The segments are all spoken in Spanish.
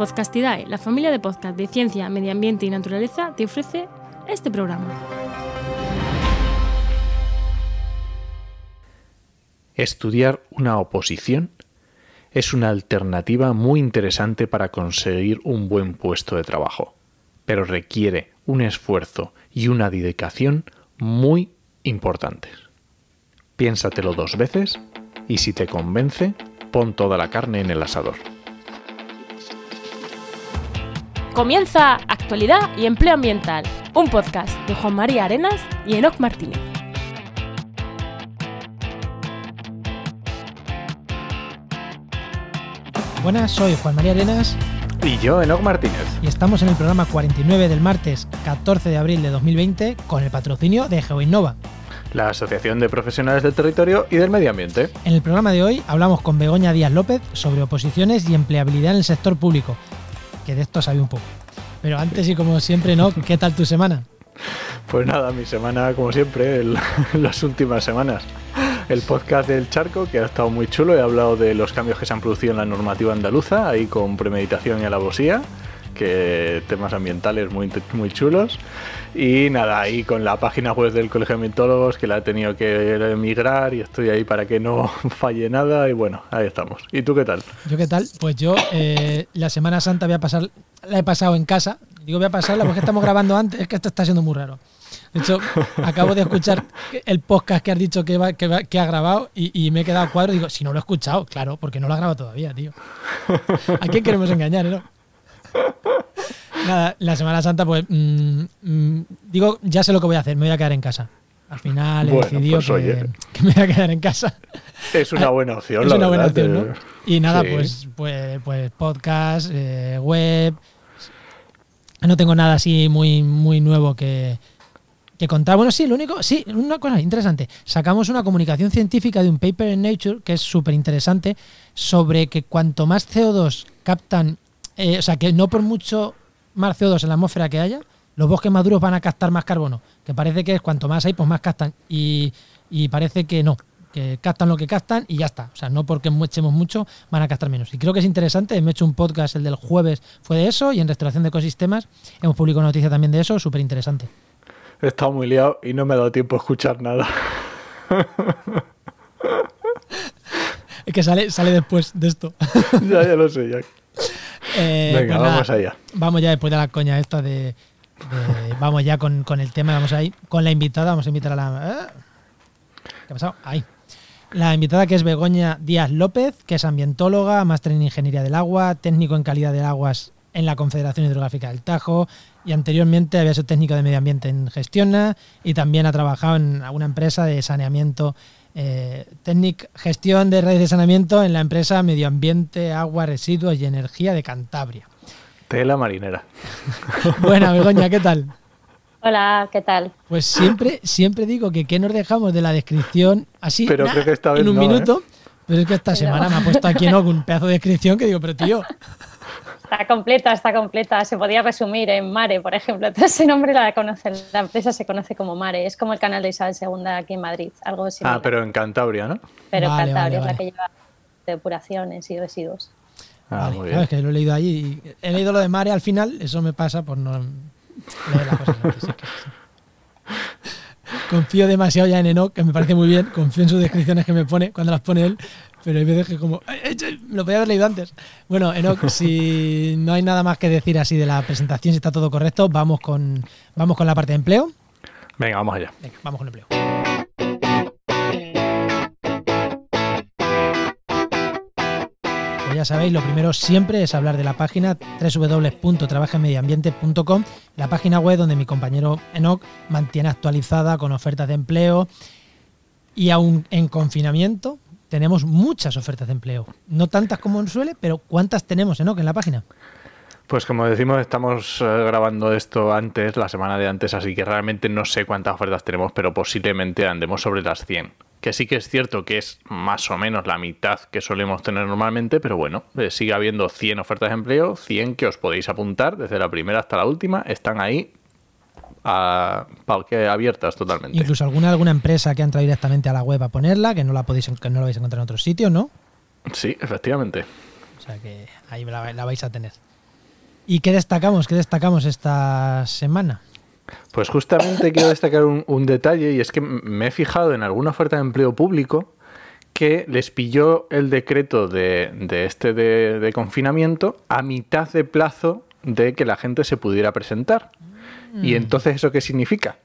Podcastidae, la familia de podcast de ciencia, medio ambiente y naturaleza, te ofrece este programa. Estudiar una oposición es una alternativa muy interesante para conseguir un buen puesto de trabajo, pero requiere un esfuerzo y una dedicación muy importantes. Piénsatelo dos veces y si te convence, pon toda la carne en el asador. Comienza Actualidad y Empleo Ambiental, un podcast de Juan María Arenas y Enoc Martínez. Buenas, soy Juan María Arenas Y yo, Enoc Martínez. y estamos en el programa 49 del martes 14 de abril de 2020 con el patrocinio de GeoInnova. La Asociación de Profesionales del Territorio y del Medio Ambiente. En el programa de hoy hablamos con Begoña Díaz López sobre oposiciones y empleabilidad en el sector público, que de esto sabía un poco. Pero antes y como siempre, ¿no? ¿Qué tal tu semana? Pues nada, mi semana, como siempre, el- las últimas semanas. El podcast del Charco, que ha estado muy chulo. He hablado de los cambios que se han producido en la normativa andaluza, ahí con premeditación y alevosía, que temas ambientales muy, muy chulos. Y nada, ahí con la página web del Colegio de Ambientólogos, que la he tenido que migrar y estoy ahí para que no falle nada. Y bueno, ahí estamos. ¿Y tú qué tal? ¿Yo qué tal? Pues yo eh, la Semana Santa voy a pasar, la he pasado en casa. Digo voy a pasarla porque estamos grabando antes, es que esto está siendo muy raro. De hecho, acabo de escuchar el podcast que has dicho que, va- que, va- que ha grabado y, y me he quedado cuadro. Digo, si no lo he escuchado, claro, porque no lo ha grabado todavía, tío. ¿A quién queremos engañar, no? Nada, la Semana Santa, pues mm, mm, digo, ya sé lo que voy a hacer, me voy a quedar en casa. Al final he Bueno, decidido pues, que, oye. que me voy a quedar en casa. Es una buena opción, Es la una buena opción, ¿no? eh, Y nada, sí. pues, pues, pues podcast, eh, web. No tengo nada así muy, muy nuevo que, que contar. Bueno, sí, lo único, sí, una cosa interesante. Sacamos una comunicación científica de un paper en Nature que es súper interesante sobre que cuanto más CO2 captan, eh, o sea, que no por mucho más CO2 en la atmósfera que haya, los bosques maduros van a captar más carbono. Que parece que es cuanto más hay, pues más captan. Y, y parece que no, que captan lo que captan y ya está. O sea, no porque echemos mucho, van a captar menos. Y creo que es interesante. Me he hecho un podcast, el del jueves fue de eso, y en restauración de ecosistemas hemos publicado noticia también de eso, súper interesante. He estado muy liado y no me ha dado tiempo a escuchar nada. Es que sale, sale después de esto. ya, ya lo sé, ya. Eh, Venga, pues nada, vamos allá. Vamos ya después de la coña esta de. de- vamos ya con, con el tema, vamos ahí. Con la invitada, vamos a invitar a la. ¿eh? ¿Qué ha pasado? Ahí. La invitada que es Begoña Díaz López, que es ambientóloga, máster en Ingeniería del Agua, técnico en calidad de aguas en la Confederación Hidrográfica del Tajo y anteriormente había sido técnico de medio ambiente en Gestiona y también ha trabajado en alguna empresa de saneamiento, eh, técnic- gestión de redes de saneamiento en la empresa Medio Ambiente, Agua, Residuos y Energía de Cantabria. Tela marinera. Buena, Begoña, ¿qué tal? Hola, ¿qué tal? Pues siempre, siempre digo que qué nos dejamos de la descripción así Pero na, creo que esta vez en un no, ¿eh? minuto. Pero es que esta No. semana me ha puesto aquí en un pedazo de descripción que digo, pero tío, Está completa, está completa. Se podía resumir en Mare, por ejemplo. Entonces, ese nombre la conocen. La empresa se conoce como Mare. Es como el canal de Isabel II aquí en Madrid, algo similar. Ah, pero en Cantabria, ¿no? Pero Vale, Cantabria vale, es la que lleva depuraciones y residuos. Ah, vale, muy claro, bien. es que lo he leído allí. y He leído lo de Mare al final, eso me pasa por no leer las cosas que sí. Confío demasiado ya en Enoch, que me parece muy bien. Confío en sus descripciones que me pone cuando las pone él. Pero hay veces que como, "Ay, ay, ay, me lo podía haber leído antes. Bueno, Enoch, si no hay nada más que decir así de la presentación, si está todo correcto, vamos con, vamos con la parte de empleo. Venga, vamos allá. Venga, vamos con empleo. Pues ya sabéis, lo primero siempre es hablar de la página www.trabajaenmedioambiente.com, la página web donde mi compañero Enoch mantiene actualizada con ofertas de empleo. Y aún en confinamiento tenemos muchas ofertas de empleo. No tantas como suele, pero ¿cuántas tenemos, Enoch, en la página? Pues como decimos, estamos eh, grabando esto antes, la semana de antes, así que realmente no sé cuántas ofertas tenemos, pero posiblemente andemos sobre las 100. Que sí que es cierto que es más o menos la mitad que solemos tener normalmente, pero bueno, eh, sigue habiendo 100 ofertas de empleo, 100 que os podéis apuntar, desde la primera hasta la última, están ahí a- pa- que abiertas totalmente. Incluso alguna, alguna empresa que ha entrado directamente a la web a ponerla, que no la podéis que no la vais a encontrar en otro sitio, ¿no? Sí, efectivamente. O sea que ahí la, la vais a tener. ¿Y qué destacamos? ¿Qué destacamos esta semana? Pues justamente quiero destacar un, un, detalle y es que me he fijado en alguna oferta de empleo público que les pilló el decreto de, de este de, de, confinamiento a mitad de plazo de que la gente se pudiera presentar. Mm. Y entonces, ¿eso qué significa?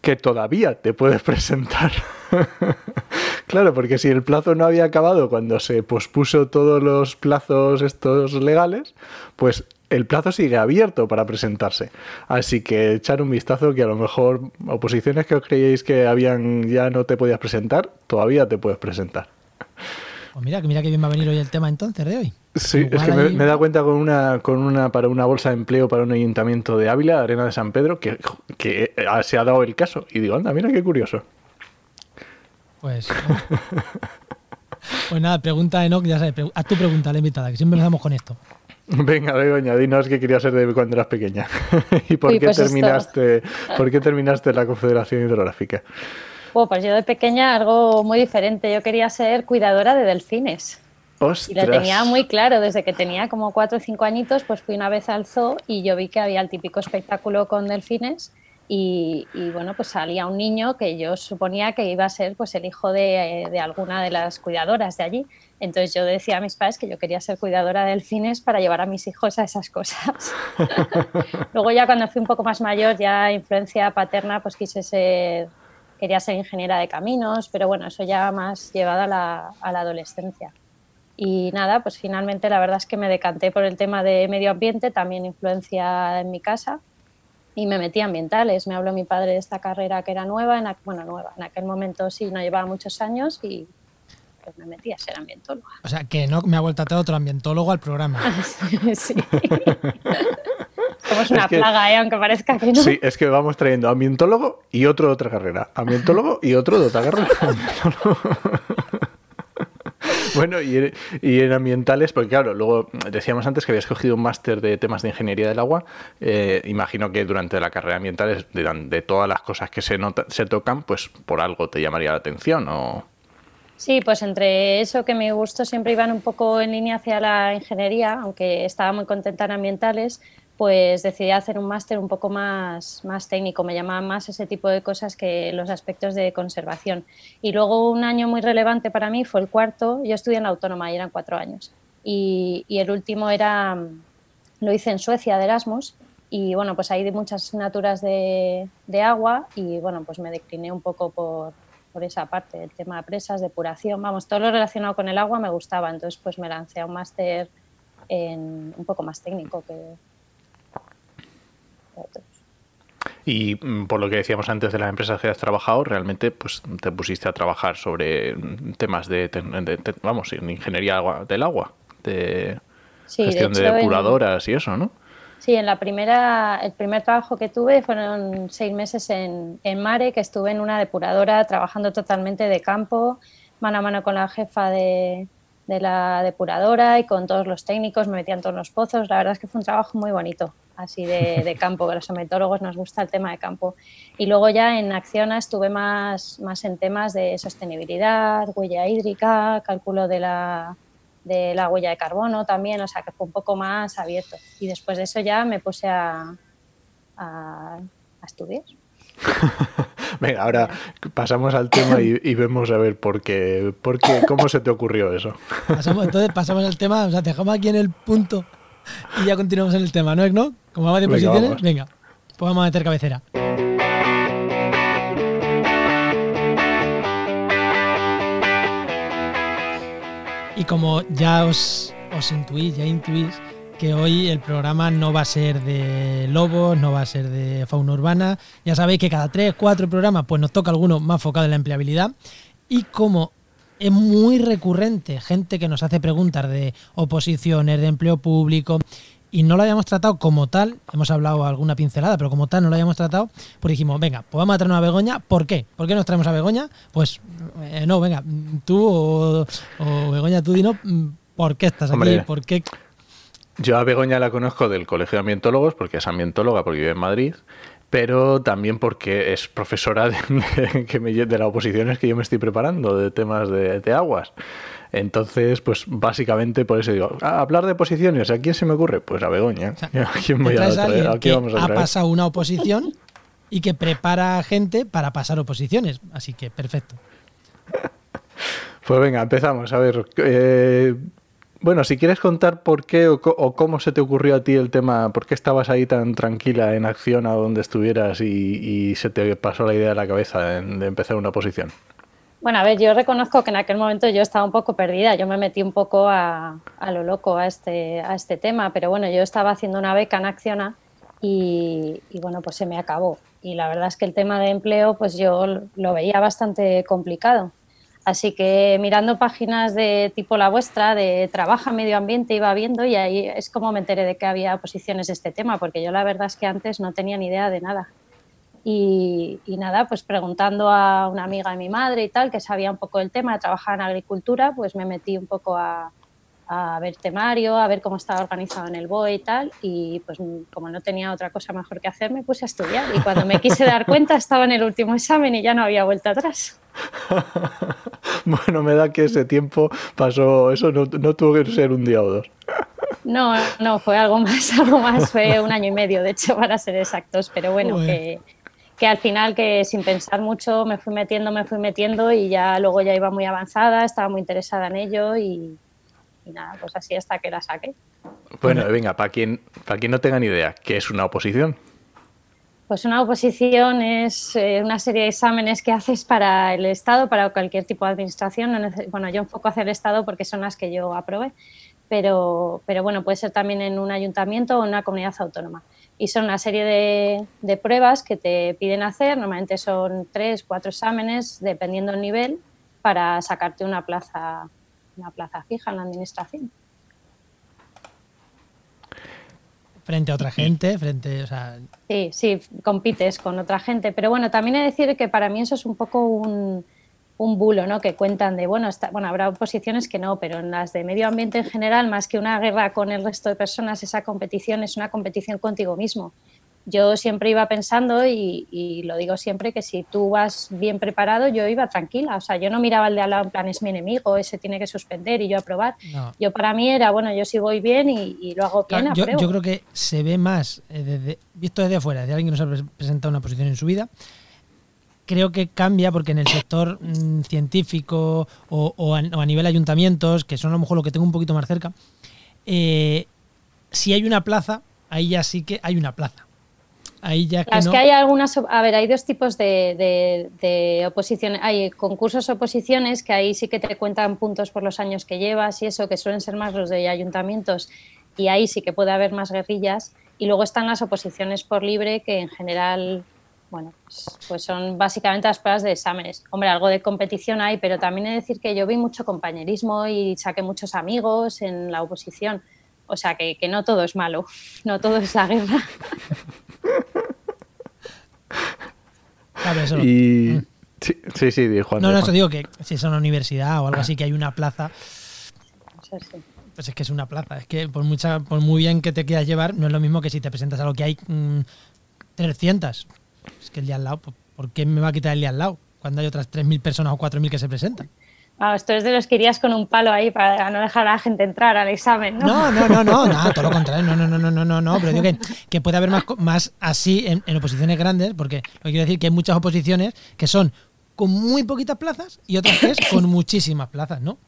Que todavía te puedes presentar. claro, porque si el plazo no había acabado cuando se pospuso todos los plazos estos legales, pues el plazo sigue abierto para presentarse. Así que echar un vistazo que a lo mejor oposiciones que os creíais que habían ya no te podías presentar, todavía te puedes presentar. Pues mira, que mira que bien va a venir hoy el tema entonces de hoy. Sí, Igual es que me, me, he dado cuenta con una, con una para una bolsa de empleo para un ayuntamiento de Ávila, Arena de San Pedro, que, que se ha dado el caso. Y digo, anda, mira qué curioso. Pues. pues nada, pregunta Enoch, ya sabes, haz tu pregunta, la invitada, que siempre empezamos con esto. Venga, Begoña, dinos qué querías ser de cuando eras pequeña. ¿Y por, Uy, qué pues terminaste, por qué terminaste la Confederación Hidrográfica? Oh, pues yo de pequeña algo muy diferente. Yo quería ser cuidadora de delfines. ¡Ostras! Y lo tenía muy claro, desde que tenía como cuatro o cinco añitos, pues fui una vez al zoo y yo vi que había el típico espectáculo con delfines y, y bueno, pues salía un niño que yo suponía que iba a ser pues el hijo de, de, alguna de las cuidadoras de allí. Entonces yo decía a mis padres que yo quería ser cuidadora de delfines para llevar a mis hijos a esas cosas. Luego ya cuando fui un poco más mayor, ya influencia paterna, pues quise ser, quería ser ingeniera de caminos, pero bueno, eso ya más llevado a la, a la adolescencia. Y nada, pues finalmente la verdad es que me decanté por el tema de medio ambiente, también influencia en mi casa, y me metí a ambientales. Me habló mi padre de esta carrera que era nueva, en, bueno, nueva, en aquel momento sí, no llevaba muchos años y pues me metí a ser ambientóloga. O sea, que no me ha vuelto a traer otro ambientólogo al programa. sí. Somos una es que, plaga, ¿eh? aunque parezca que no. Sí, es que vamos trayendo ambientólogo y otro de otra carrera. Ambientólogo y otro de otra carrera. Bueno, y, y, en ambientales, porque claro, luego decíamos antes que habías cogido un máster de temas de ingeniería del agua. Eh, imagino que durante la carrera ambiental, de, de todas las cosas que se, nota, se tocan, pues por algo te llamaría la atención o... Sí, pues entre eso que me gustó siempre iban un poco en línea hacia la ingeniería, aunque estaba muy contenta en ambientales, pues decidí hacer un máster un poco más, más técnico, me llamaba más ese tipo de cosas que los aspectos de conservación. Y luego un año muy relevante para mí fue el cuarto, yo estudié en la Autónoma y eran cuatro años, y, y el último era, lo hice en Suecia de Erasmus, y bueno, pues ahí di muchas asignaturas de, de agua y bueno, pues me decliné un poco por, por esa parte, el tema de presas, depuración, vamos, todo lo relacionado con el agua me gustaba, entonces pues me lancé a un máster en, un poco más técnico que, Y mm, por lo que decíamos antes de las empresas que has trabajado, realmente pues te pusiste a trabajar sobre temas de, de, de vamos, en ingeniería del agua, de sí, gestión de, de depuradoras en, y eso, ¿no? Sí, en la primera, el primer trabajo que tuve fueron seis meses en, en Mare, que estuve en una depuradora trabajando totalmente de campo, mano a mano con la jefa de, de la depuradora y con todos los técnicos, me metían todos los pozos. La verdad es que fue un trabajo muy bonito, así de, de campo, que los ambientólogos nos gusta el tema de campo. Y luego ya en Acciona estuve más, más en temas de sostenibilidad, huella hídrica, cálculo de la, de la huella de carbono también, o sea que fue un poco más abierto. Y después de eso ya me puse a, a, a estudiar. Venga, ahora pasamos al tema y, y, vemos a ver por qué, por qué, cómo se te ocurrió eso. Pasamos, entonces pasamos al tema, o sea, dejamos aquí en el punto y ya continuamos en el tema, ¿no? ¿No? Como vamos de posiciones, venga, vamos. venga, pues vamos a meter cabecera. Y como ya os, os intuís, ya intuís, que hoy el programa no va a ser de lobos, no va a ser de fauna urbana. Ya sabéis que cada tres, cuatro programas pues nos toca alguno más enfocado en la empleabilidad. Y como es muy recurrente gente que nos hace preguntas de oposiciones, de empleo público, y no lo hayamos tratado como tal, hemos hablado alguna pincelada, pero como tal no lo hayamos tratado, pues dijimos, venga, pues vamos a traer una Begoña. ¿Por qué? ¿Por qué nos traemos a Begoña? Pues eh, no, venga, tú o, o Begoña, tú dinos, ¿por qué estás aquí? Hombre. ¿Por qué? Yo a Begoña la conozco del Colegio de Ambientólogos porque es ambientóloga, porque vive en Madrid, pero también porque es profesora de, de, que me, de las oposiciones que yo me estoy preparando de temas de, de aguas. Entonces, pues básicamente por eso digo, "Ah, hablar de posiciones, ¿a quién se me ocurre? Pues a Begoña. ¿A quién voy a a traer? alguien ¿A quién vamos a ha pasado una oposición y que prepara gente para pasar oposiciones. Así que perfecto. Pues venga, empezamos. A ver, eh, bueno, si quieres contar por qué o, o cómo se te ocurrió a ti el tema, por qué estabas ahí tan tranquila en acción a donde estuvieras y, y se te pasó la idea a la cabeza de empezar una oposición. Bueno, a ver, yo reconozco que en aquel momento yo estaba un poco perdida, yo me metí un poco a, a lo loco a este, a este tema, pero bueno, yo estaba haciendo una beca en Acciona y, y, bueno, pues se me acabó. Y la verdad es que el tema de empleo, pues yo lo veía bastante complicado. Así que mirando páginas de tipo la vuestra, de Trabaja Medio Ambiente, iba viendo y ahí es como me enteré de que había posiciones de este tema, porque yo la verdad es que antes no tenía ni idea de nada. Y, y, nada, pues preguntando a una amiga de mi madre y tal, que sabía un poco del tema, de trabajar en agricultura, pues me metí un poco a, a ver temario, a ver cómo estaba organizado en el BOE y tal, y pues como no tenía otra cosa mejor que hacer, me puse a estudiar. Y cuando me quise dar cuenta estaba en el último examen y ya no había vuelta atrás. bueno, me da que ese tiempo pasó, eso no, no tuvo que ser un día o dos. No, no, fue algo más, algo más, fue un año y medio, de hecho, para ser exactos, pero bueno, que, que, al final que sin pensar mucho me fui metiendo, me fui metiendo y ya luego ya iba muy avanzada, estaba muy interesada en ello y, y nada, pues así hasta que la saqué. Bueno, venga, para quien, para quien no tenga ni idea, ¿qué es una oposición? Pues una oposición es eh, una serie de exámenes que haces para el Estado, para cualquier tipo de administración. No bueno, yo enfoco hacia el Estado porque son las que yo aprobé, pero, pero bueno, puede ser también en un ayuntamiento o en una comunidad autónoma. Y son una serie de, de pruebas que te piden hacer, normalmente son tres, cuatro exámenes, dependiendo del nivel, para sacarte una plaza, una plaza fija en la administración. Frente a otra gente, frente, o sea... Sí, sí, compites con otra gente, pero bueno, también he de decir que para mí eso es un poco un, un bulo, ¿no? Que cuentan de, bueno, está, bueno, habrá oposiciones que no, pero en las de medio ambiente en general, más que una guerra con el resto de personas, esa competición es una competición contigo mismo. Yo siempre iba pensando, y, y, lo digo siempre, que si tú vas bien preparado, yo iba tranquila. O sea, yo no miraba el de al lado en plan es mi enemigo, ese tiene que suspender y yo aprobar. No. Yo para mí era, bueno, yo sí voy bien y, y lo hago bien, claro, yo, apruebo. yo, creo que se ve más, eh, desde, visto desde afuera, de alguien que nos ha presentado una posición en su vida, creo que cambia porque en el sector mmm, científico o, o, a, o, a, nivel ayuntamientos, que son a lo mejor lo que tengo un poquito más cerca, eh, si hay una plaza, ahí ya sí que hay una plaza. Ahí ya que es no... que hay algunas, a ver, hay dos tipos de, de, de, oposiciones, hay concursos oposiciones que ahí sí que te cuentan puntos por los años que llevas y eso, que suelen ser más los de ayuntamientos y ahí sí que puede haber más guerrillas y luego están las oposiciones por libre que en general, bueno, pues, pues son básicamente las pruebas de exámenes. Hombre, algo de competición hay, pero también he de decir que yo vi mucho compañerismo y saqué muchos amigos en la oposición. O sea, que, que no todo es malo, no todo es la guerra. Claro, eso y... no. Sí, sí, sí, Juan. No, no, Juan. eso digo que si es una universidad o algo así, que hay una plaza. Pues es que es una plaza. Es que por, mucha, por muy bien que te quieras llevar, no es lo mismo que si te presentas a lo que hay mmm, 300. Es que el día al lado, ¿por qué me va a quitar el día al lado? Cuando hay otras 3.000 personas o 4.000 que se presentan. Ah, esto es de los que irías con un palo ahí para no dejar a la gente entrar al examen, ¿no? No, no, no, no, nada, todo lo contrario, no, no, no, no, no, no, no, pero digo que, que puede haber más, más así en, en, oposiciones grandes, porque lo que quiero decir que hay muchas oposiciones que son con muy poquitas plazas y otras que es con muchísimas plazas, ¿no?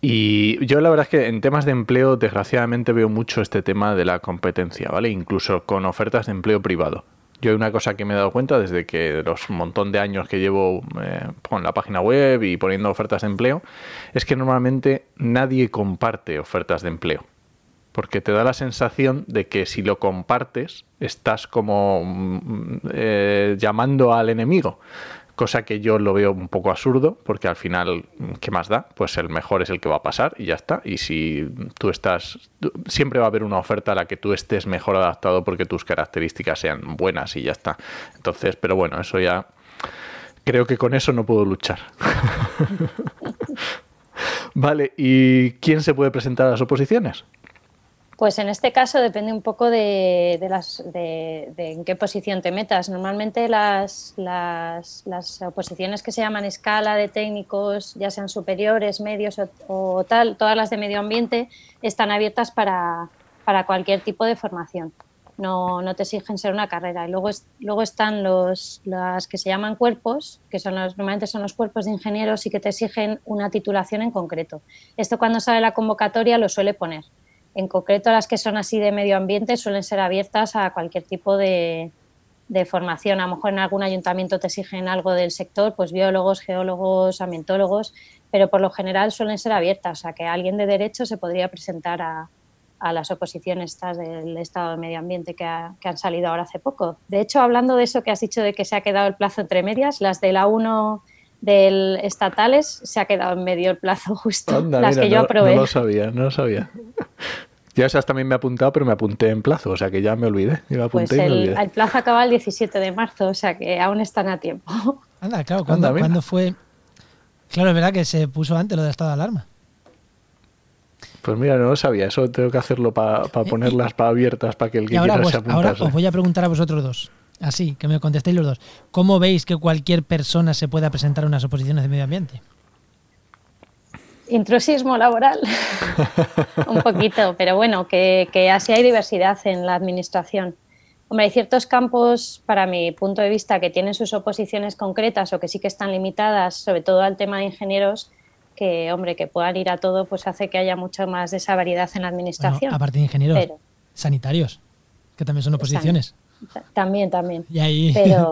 Y yo la verdad es que en temas de empleo, desgraciadamente veo mucho este tema de la competencia, ¿vale? Incluso con ofertas de empleo privado. Yo hay una cosa que me he dado cuenta desde que los montón de años que llevo eh, con la página web y poniendo ofertas de empleo, es que normalmente nadie comparte ofertas de empleo. Porque te da la sensación de que si lo compartes, estás como eh, llamando al enemigo. Cosa que yo lo veo un poco absurdo, porque al final, ¿qué más da? Pues el mejor es el que va a pasar y ya está. Y si tú estás, siempre va a haber una oferta a la que tú estés mejor adaptado porque tus características sean buenas y ya está. Entonces, pero bueno, eso ya, creo que con eso no puedo luchar. vale, ¿y quién se puede presentar a las oposiciones? Pues en este caso depende un poco de, las, de, en qué posición te metas. Normalmente las, las, las, oposiciones que se llaman escala de técnicos, ya sean superiores, medios o, tal, todas las de medio ambiente, están abiertas para, para cualquier tipo de formación. No, no, te exigen ser una carrera. Y luego, luego están los, las que se llaman cuerpos, que son los, normalmente son los cuerpos de ingenieros y que te exigen una titulación en concreto. Esto cuando sale la convocatoria lo suele poner en concreto, las que son así de medio ambiente suelen ser abiertas a cualquier tipo de, formación. A lo mejor en algún ayuntamiento te exigen algo del sector, pues biólogos, geólogos, ambientólogos, pero por lo general suelen ser abiertas, o sea que alguien de derecho se podría presentar a, las oposiciones estas del estado de medio ambiente que, han salido ahora hace poco. De hecho, hablando de eso que has dicho de que se ha quedado el plazo entre medias, las de la 1 del estatales se ha quedado en medio el plazo justo, las que yo aprobé. No lo sabía, no lo sabía. Ya esas también me he apuntado, pero me apunté en plazo, o sea que ya me olvidé. pues el, plazo acaba el 17 de marzo, o sea que aún están a tiempo. Anda, claro, ¿cuándo, fue? Claro, es verdad que se puso antes lo del estado de alarma. Pues mira, no lo sabía, eso tengo que hacerlo para eh, ponerlas para abiertas para que el que ahora, quiera pues, se apuntase. Ahora os voy a preguntar a vosotros dos, así, que me contestéis los dos. ¿Cómo veis que cualquier persona se pueda presentar a unas oposiciones de medio ambiente? Intrusismo laboral, un poquito, pero bueno, que, así hay diversidad en la administración. Hombre, hay ciertos campos, para mi punto de vista, que tienen sus oposiciones concretas o que sí que están limitadas, sobre todo al tema de ingenieros, que, hombre, que puedan ir a todo, pues hace que haya mucho más de esa variedad en la administración. aparte de ingenieros, sanitarios, que también son oposiciones. También, también. Y ahí... Pero,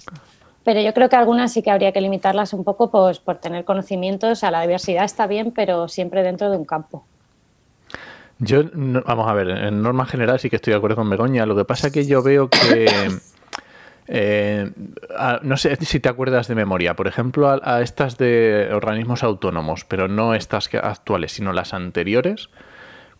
pero yo creo que algunas sí que habría que limitarlas un poco pues, por tener conocimientos. A la diversidad está bien, pero siempre dentro de un campo. Yo, vamos a ver, en norma general sí que estoy de acuerdo con Begoña. Lo que pasa es que yo veo que. Eh, no sé si te acuerdas de memoria, por ejemplo, a, estas de organismos autónomos, pero no estas actuales, sino las anteriores.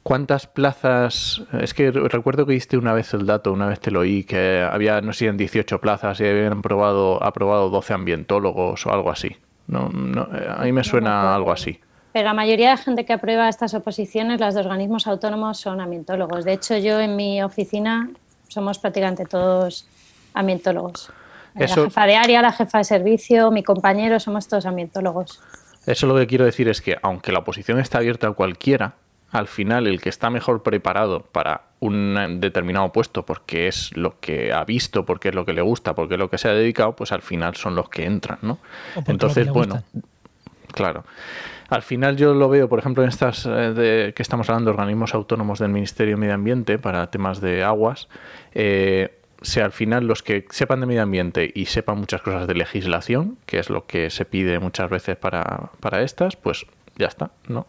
¿Cuántas plazas? Es que recuerdo que diste una vez el dato, una vez te lo oí, que había, no sé, en 18 plazas y habían probado, aprobado 12 ambientólogos o algo así. No, no, a mí me suena algo así. Pero la mayoría de gente que aprueba estas oposiciones, las de organismos autónomos, son ambientólogos. De hecho, yo en mi oficina somos prácticamente todos ambientólogos. La jefa de área, la jefa de servicio, mi compañero, somos todos ambientólogos. Eso lo que quiero decir es que, aunque la oposición está abierta a cualquiera, al final el que está mejor preparado para un determinado puesto porque es lo que ha visto, porque es lo que le gusta, porque es lo que se ha dedicado, pues al final son los que entran, ¿no? Entonces, bueno, claro. Al final yo lo veo, por ejemplo, en estas eh, de, que estamos hablando de organismos autónomos del Ministerio de Medio Ambiente para temas de aguas, eh, sea al final los que sepan de medio ambiente y sepan muchas cosas de legislación, que es lo que se pide muchas veces para, para estas, pues ya está, ¿no?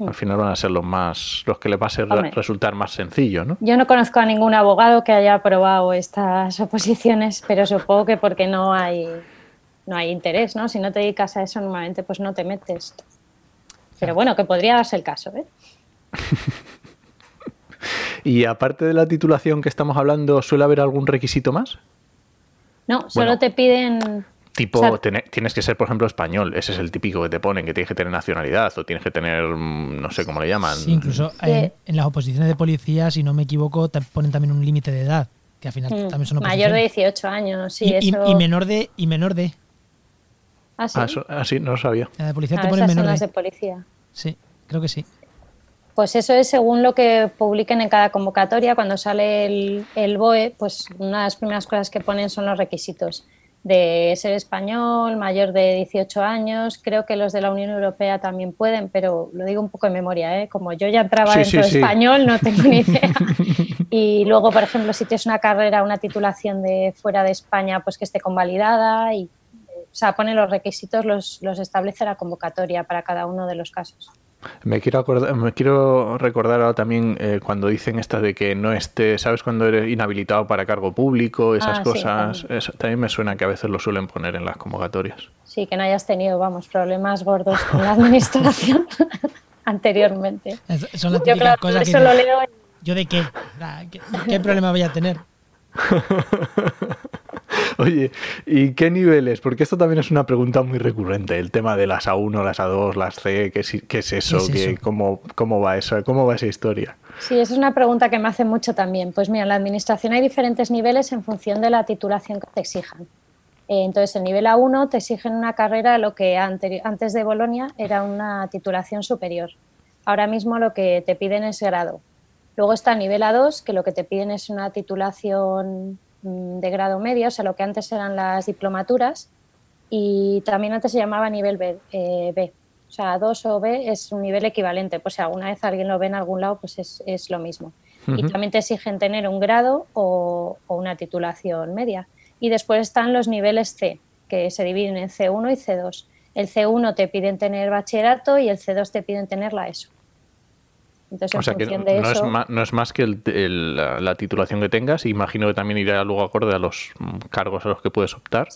Al final van a ser los más, los que les va a resultar más sencillo, ¿no? Yo no conozco a ningún abogado que haya aprobado estas oposiciones, pero supongo que porque no hay, no hay interés, ¿no? Si no te dedicas a eso, normalmente pues no te metes. Pero bueno, que podría darse el caso, ¿eh? y aparte de la titulación que estamos hablando, ¿suele haber algún requisito más? No, solo te piden Tipo, tienes que ser, por ejemplo, español. Ese es el típico que te ponen, que tienes que tener nacionalidad o tienes que tener, mm, no sé cómo le llaman. Sí, incluso en, las oposiciones de policía, si no me equivoco, te ponen también un límite de edad, que al final mm, también son Mayor de 18 años, sí. Y, y, menor de... Y menor de ¿Ah, sí? Ah, ah no lo sabía. La de policía te ah, ponen menor de... de policía. Sí, creo que sí. Pues eso es según lo que publiquen en cada convocatoria. Cuando sale el, el BOE, pues una de las primeras cosas que ponen son los requisitos de ser español, mayor de 18 años. Creo que los de la Unión Europea también pueden, pero lo digo un poco en memoria, ¿eh? como yo ya entraba dentro de español, no tengo ni idea. Y luego, por ejemplo, si tienes una carrera, una titulación de fuera de España, pues que esté convalidada y, o sea, pone los requisitos, los, los establece la convocatoria para cada uno de los casos. Me quiero, acordar, me quiero recordar ahora también eh, cuando dicen estas de que no esté, ¿sabes? Cuando eres inhabilitado para cargo público, esas ah, cosas. también. me suena que a veces lo suelen poner en las convocatorias. Sí, que no hayas tenido, vamos, problemas gordos con la administración anteriormente. son las típicas yo, cosas que. Lo leo ¿Yo de qué? ¿Qué, problema voy a tener? Oye, ¿y qué niveles? Porque esto también es una pregunta muy recurrente, el tema de las A1, las A2, las C, ¿qué es, qué es eso? cómo, ¿Cómo va eso? ¿Cómo va esa historia? Sí, esa es una pregunta que me hace mucho también. Pues mira, en la administración hay diferentes niveles en función de la titulación que te exijan. Eh, entonces, el nivel A1 te exigen una carrera, lo que antes de Bolonia era una titulación superior. Ahora mismo lo que te piden es grado. Luego está el nivel A2, que lo que te piden es una titulación de grado medio, o sea, lo que antes eran las diplomaturas, y también antes se llamaba nivel B. Eh, B. O sea, A2 o B es un nivel equivalente, pues si alguna vez alguien lo ve en algún lado, pues es, lo mismo. Y también te exigen tener un grado o, una titulación media. Y después están los niveles C, que se dividen en C1 y C2. El C1 te piden tener bachillerato y el C2 te piden tener la ESO o sea que no, es más, no, es más, que la, titulación que tengas, imagino que también irá luego acorde a los cargos a los que puedes optar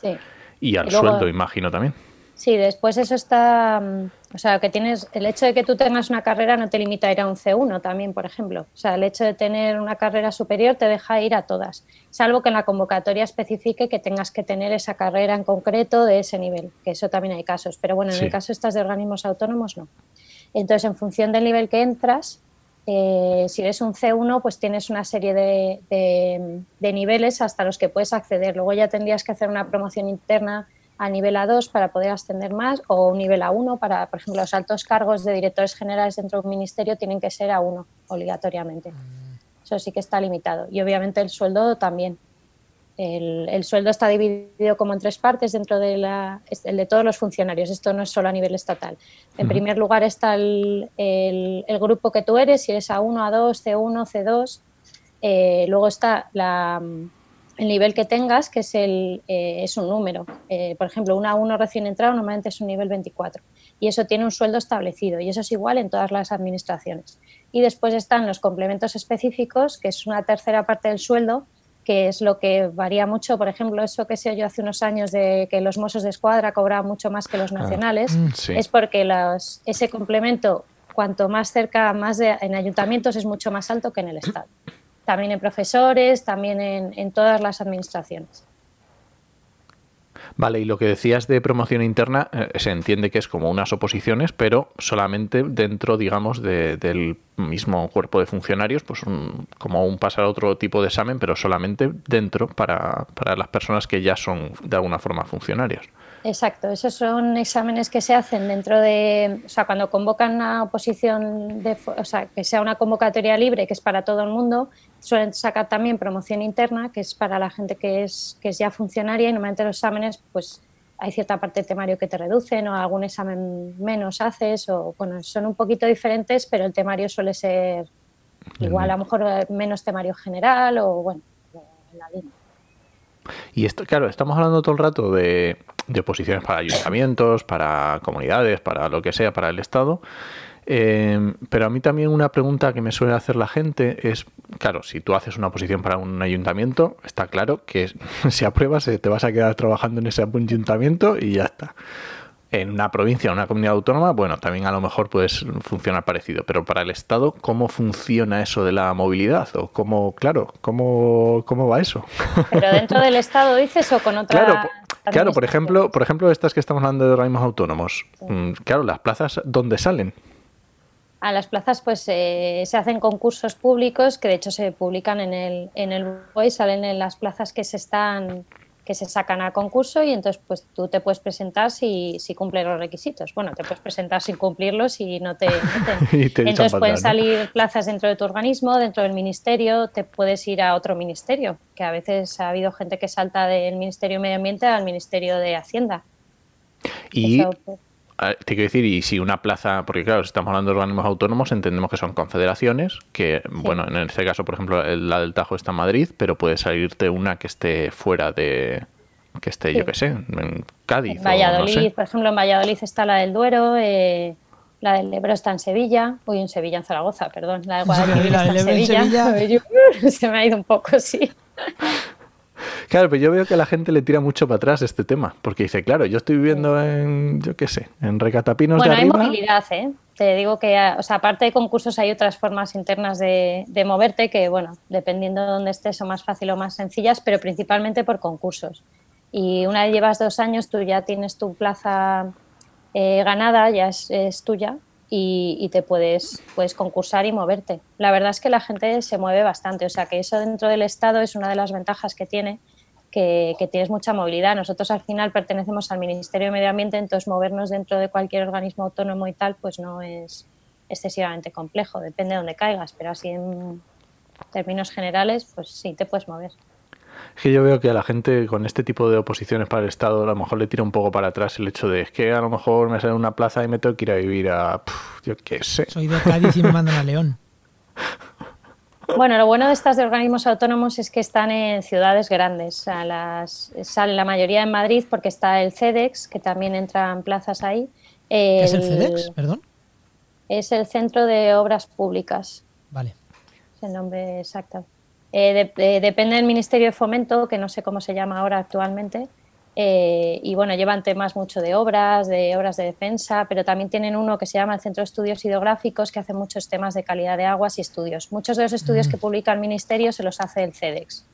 y al sueldo, imagino también. Sí, después eso está, mm, o sea, que tienes, el hecho de que tú tengas una carrera no te limita a ir a un C1 también, por ejemplo. O sea, el hecho de tener una carrera superior te deja ir a todas, salvo que en la convocatoria especifique que tengas que tener esa carrera en concreto de ese nivel, que eso también hay casos. Pero bueno, en el caso estas de organismos autónomos no. Entonces, en función del nivel que entras, eh, si eres un C1, pues tienes una serie de, niveles hasta los que puedes acceder. Luego ya tendrías que hacer una promoción interna a nivel A2 para poder ascender más o un nivel A1 para, por ejemplo, los altos cargos de directores generales dentro de un ministerio tienen que ser A1 obligatoriamente. Mm. Eso sí que está limitado. Y obviamente el sueldo también. El, sueldo está dividido como en tres partes dentro de la, el de todos los funcionarios. Esto no es solo a nivel estatal. En primer lugar está el, grupo que tú eres, si eres A1, A2, C1, C2. luego está el nivel que tengas, que es, el, eh, es un número. Eh, por ejemplo, un A1 recién entrado normalmente es un nivel 24 y eso tiene un sueldo establecido y eso es igual en todas las administraciones. Y después están los complementos específicos, que es una tercera parte del sueldo, que es lo que varía mucho. Por ejemplo, eso que se oyó hace unos años de que los mozos de escuadra cobraban mucho más que los ah, nacionales, mm, es porque los, ese complemento, cuanto más cerca, más en ayuntamientos, es mucho más alto que en el Estado. También en profesores, también en todas las administraciones. Vale, y lo que decías de promoción interna, eh, se entiende que es como unas oposiciones, pero solamente dentro, digamos, del mismo cuerpo de funcionarios, pues como un pasar a otro tipo de examen, pero solamente dentro para, para las personas que ya son de alguna forma funcionarios. Exacto, esos son exámenes que se hacen dentro de, o sea, cuando convocan una oposición, de, o sea, que sea una convocatoria libre, que es para todo el mundo, suelen sacar también promoción interna, que es para la gente que es, que es ya funcionaria y normalmente los exámenes, pues hay cierta parte de temario que te reducen o algún examen menos haces o, bueno, son un poquito diferentes, pero el temario suele ser igual, a lo mejor eh, menos temario general o, bueno, en la línea. Y esto, claro, estamos hablando todo el rato de, de oposiciones para ayuntamientos, para comunidades, para lo que sea, para el Estado. Eh, pero a mí también una pregunta que me suele hacer la gente es, claro, si tú haces una oposición para un ayuntamiento, está claro que si apruebas eh, te vas a quedar trabajando en ese ayuntamiento y ya está en una provincia o una comunidad autónoma, bueno, también a lo mejor puede funcionar parecido, pero para el Estado, ¿cómo funciona eso de la movilidad? O cómo, claro, ¿cómo, cómo va eso? ¿Pero dentro del Estado dices o con otra...? Claro, claro por ejemplo, por ejemplo, estas que estamos hablando de organismos autónomos, mm, claro, las plazas, ¿dónde salen? A las plazas pues eh, se hacen concursos públicos que de hecho se publican en el, en el BOE, salen en las plazas que se están que se sacan a concurso y entonces pues tú te puedes presentar si, si cumples los requisitos. Bueno, te puedes presentar sin cumplirlos y no te... entonces pueden salir plazas dentro de tu organismo, dentro del ministerio, te puedes ir a otro ministerio, que a veces ha habido gente que salta del Ministerio de Medio Ambiente al Ministerio de Hacienda. Y... Pues, te quiero decir, y si una plaza, porque claro, si estamos hablando de organismos autónomos, entendemos que son confederaciones, que, bueno, en este caso, por ejemplo, la del Tajo está en Madrid, pero puede salirte una que esté fuera de, que esté, yo qué sé, en Cádiz. Valladolid, por ejemplo, en Valladolid está la del Duero, eh, la del Ebro está en Sevilla, uy, en Sevilla, en Zaragoza, perdón, la de está en Sevilla. Se me ha ido un poco, sí. Claro, pero yo veo que la gente le tira mucho para atrás este tema, porque dice, claro, yo estoy viviendo en, yo qué sé, en Recatapinos bueno, de arriba. hay movilidad, ¿eh? Te digo que, o sea, aparte de concursos hay otras formas internas de, moverte que, bueno, dependiendo de dónde estés son más fácil o más sencillas, pero principalmente por concursos. Y una vez llevas dos años, tú ya tienes tu plaza eh, ganada, ya es, es tuya y, te puedes, puedes concursar y moverte. La verdad es que la gente se mueve bastante, o sea que eso dentro del Estado es una de las ventajas que tiene, que, tienes mucha movilidad. Nosotros al final pertenecemos al Ministerio de Medio Ambiente, entonces movernos dentro de cualquier organismo autónomo y tal, pues no es excesivamente complejo, depende de dónde caigas, pero así en términos generales, pues sí, te puedes mover. Es que yo veo que a la gente con este tipo de oposiciones para el Estado a lo mejor le tira un poco para atrás el hecho de es que a lo mejor me sale una plaza y me tengo que ir a vivir a... yo qué sé. Soy de Cádiz y me mandan a León. Bueno, lo bueno de estas de organismos autónomos es que están en ciudades grandes. O las, sale la mayoría en Madrid porque está el CEDEX, que también entran plazas ahí. ¿Qué es el CEDEX? Perdón. Es el Centro de Obras Públicas. Vale. Es el nombre exacto. Eh, depende del Ministerio de Fomento, que no sé cómo se llama ahora actualmente. Eh, y bueno, llevan temas mucho de obras, de obras de defensa, pero también tienen uno que se llama el Centro de Estudios Hidrográficos, que hace muchos temas de calidad de aguas y estudios. Muchos de los estudios que publica el Ministerio se los hace el CEDEX.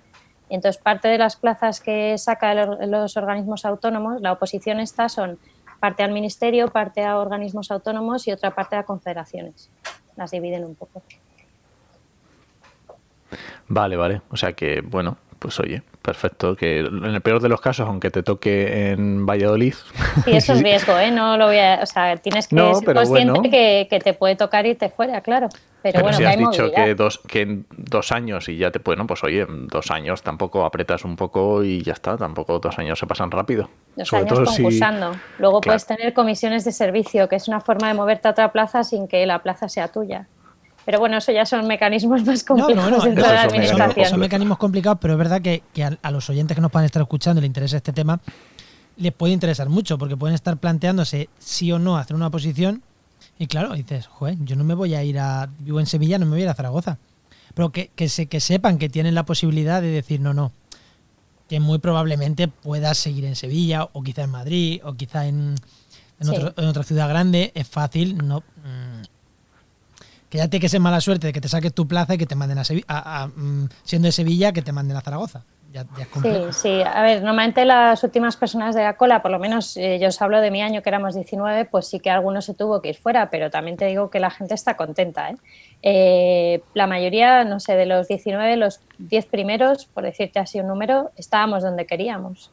Entonces, parte de las plazas que saca los organismos autónomos, la oposición está son parte al Ministerio, parte a organismos autónomos y otra parte a confederaciones. Las dividen un poco. Vale, vale. O sea que, bueno, pues oye, perfecto. Que en el peor de los casos, aunque te toque en Valladolid. Sí, eso es riesgo, ¿eh? No lo voy a, o sea, tienes que ser consciente que, te puede tocar irte fuera, claro. Pero, bueno, si has dicho que, dos, que en dos años y ya te puede, no, pues oye, en dos años tampoco apretas un poco y ya está, tampoco dos años se pasan rápido. Dos años concursando. Luego puedes tener comisiones de servicio, que es una forma de moverte a otra plaza sin que la plaza sea tuya. Pero bueno, eso ya son mecanismos más complicados dentro de la administración. Son, mecanismos complicados, pero es verdad que, a, los oyentes que nos puedan estar escuchando le interesa este tema, les puede interesar mucho, porque pueden estar planteándose sí o no hacer una posición. Y claro, dices, joder, yo no me voy a ir a. Vivo en Sevilla, no me voy a ir a Zaragoza. Pero que, que, se, que sepan que tienen la posibilidad de decir, no, no. Que muy probablemente puedas seguir en Sevilla, o quizá en Madrid, o quizá en, en, otra ciudad grande. Es fácil, no. Mm, que ya tiene que ser mala suerte de que te saques tu plaza y que te manden a, Sevilla, mm, siendo de Sevilla, que te manden a Zaragoza. Ya, sí, sí. A ver, normalmente las últimas personas de la cola, por lo menos eh, yo os hablo de mi año que éramos 19, pues sí que alguno se tuvo que ir fuera, pero también te digo que la gente está contenta. ¿eh? Eh, la mayoría, no sé, de los 19, los 10 primeros, por decirte así un número, estábamos donde queríamos,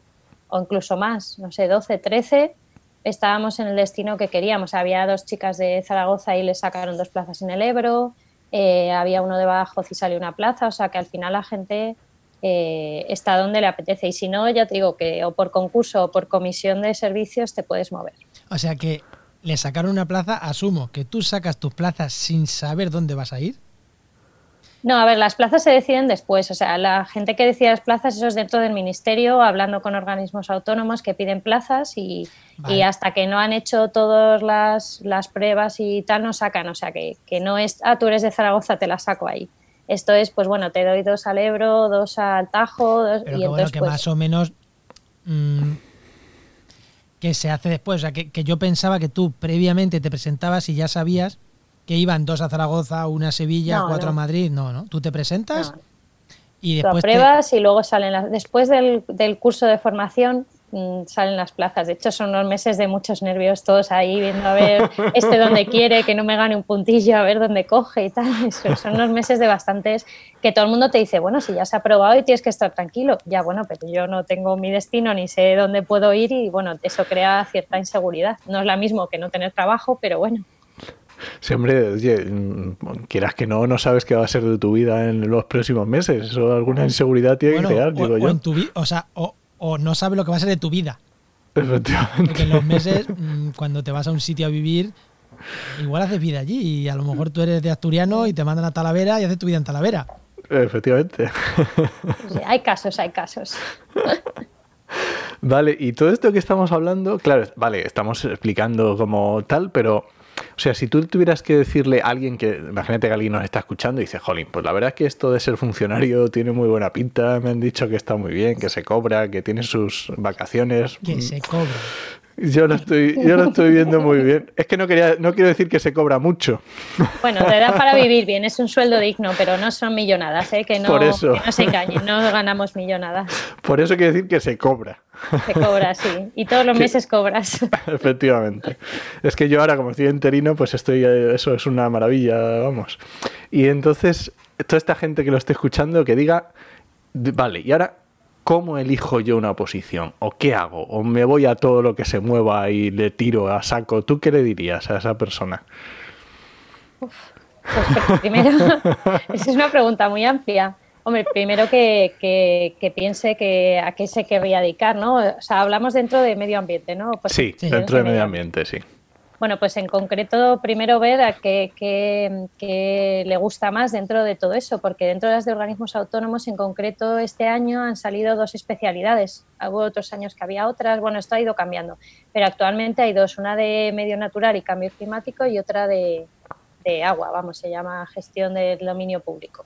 o incluso más, no sé, 12, 13, estábamos en el destino que queríamos. Había dos chicas de Zaragoza y le sacaron dos plazas en el Ebro, eh, había uno de Badajoz y salió una plaza, o sea que al final la gente eh, está donde le apetece. Y si no, ya te digo que o por concurso o por comisión de servicios te puedes mover. O sea que le sacaron una plaza, asumo que tú sacas tus plazas sin saber dónde vas a ir. No, a ver, las plazas se deciden después. O sea, la gente que decide las plazas, eso es dentro del ministerio, hablando con organismos autónomos que piden plazas y, hasta que no han hecho todas las, pruebas y tal, no sacan. O sea, que, no es, ah, tú eres de Zaragoza, te la saco ahí. Esto es, pues bueno, te doy dos al Ebro, dos al Tajo. Dos, Pero y que bueno, que pues más o menos. Mm, que se hace después. O sea, que, que yo pensaba que tú previamente te presentabas y ya sabías que iban dos a Zaragoza, una a Sevilla, cuatro a Madrid. No, ¿no? Tú te presentas y después. Tú apruebas y luego salen las. Después del, del curso de formación mm, salen las plazas. De hecho, son unos meses de muchos nervios, todos ahí viendo a ver este donde quiere, que no me gane un puntillo, a ver dónde coge y tal. son unos meses de bastantes que todo el mundo te dice, bueno, si ya se ha aprobado y tienes que estar tranquilo. Ya, bueno, pero yo no tengo mi destino ni sé dónde puedo ir y bueno, eso crea cierta inseguridad. No es la mismo que no tener trabajo, pero bueno. Sí, hombre, oye, quieras que no, no sabes qué va a ser de tu vida en los próximos meses. Eso alguna inseguridad tiene que crear, digo yo. O, en tu o sea, o, no sabes lo que va a ser de tu vida. Efectivamente. Porque en los meses, mm, cuando te vas a un sitio a vivir, igual haces vida allí. Y a lo mejor tú eres de asturiano y te mandan a Talavera y haces tu vida en Talavera. Efectivamente. hay casos, hay casos. Vale, y todo esto que estamos hablando, claro, vale, estamos explicando como tal, pero o sea, si tú tuvieras que decirle a alguien que, imagínate que alguien nos está escuchando y dice, jolín, pues la verdad es que esto de ser funcionario tiene muy buena pinta, me han dicho que está muy bien, que se cobra, que tiene sus vacaciones. Que se cobra. Yo lo estoy, yo lo estoy viendo muy bien. Es que no quería, no quiero decir que se cobra mucho. Bueno, te da para vivir bien, es un sueldo digno, pero no son millonadas, ¿eh? que, no, Por eso. que no se engañen, no ganamos millonadas. Por eso quiero decir que se cobra. Se cobra, sí. Y todos los meses cobras. Efectivamente. Es que yo ahora, como estoy enterino, pues estoy. eh, Eso es una maravilla, vamos. Y entonces, toda esta gente que lo esté escuchando, que diga, "D- vale, y ahora, ¿cómo elijo yo una posición? ¿O qué hago? ¿O me voy a todo lo que se mueva y le tiro a saco? ¿Tú qué le dirías a esa persona? Pues pr- primero, esa es una pregunta muy amplia. Hombre, primero que, que- que piense que a qué se querría dedicar, ¿no? O sea, hablamos dentro de medio ambiente, ¿no? Pues Sí, Sí. dentro de medio ambiente, sí. Bueno, pues en concreto, primero ver a qué, le gusta más dentro de todo eso, porque dentro de las de organismos autónomos, en concreto, este año han salido dos especialidades. Hubo otros años que había otras, bueno, esto ha ido cambiando, pero actualmente hay dos, una de medio natural y cambio climático y otra de, de agua, vamos, se llama gestión del dominio público.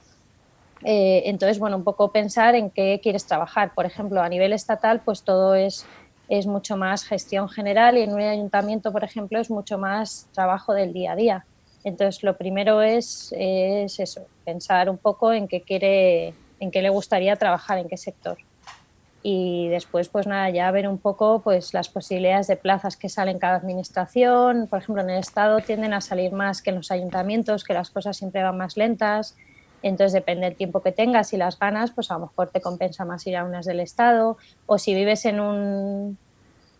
Eh, entonces, bueno, un poco pensar en qué quieres trabajar. Por ejemplo, a nivel estatal, pues todo es, es mucho más gestión general y en un ayuntamiento, por ejemplo, es mucho más trabajo del día a día. Entonces, lo primero es, es eso, pensar un poco en qué quiere, en qué le gustaría trabajar, en qué sector. Y después, pues nada, ya ver un poco pues las posibilidades de plazas que salen en cada administración. Por ejemplo, en el Estado tienden a salir más que en los ayuntamientos, que las cosas siempre van más lentas. Entonces, depende del tiempo que tengas y las ganas, pues a lo mejor te compensa más ir a unas del Estado. O si vives en un,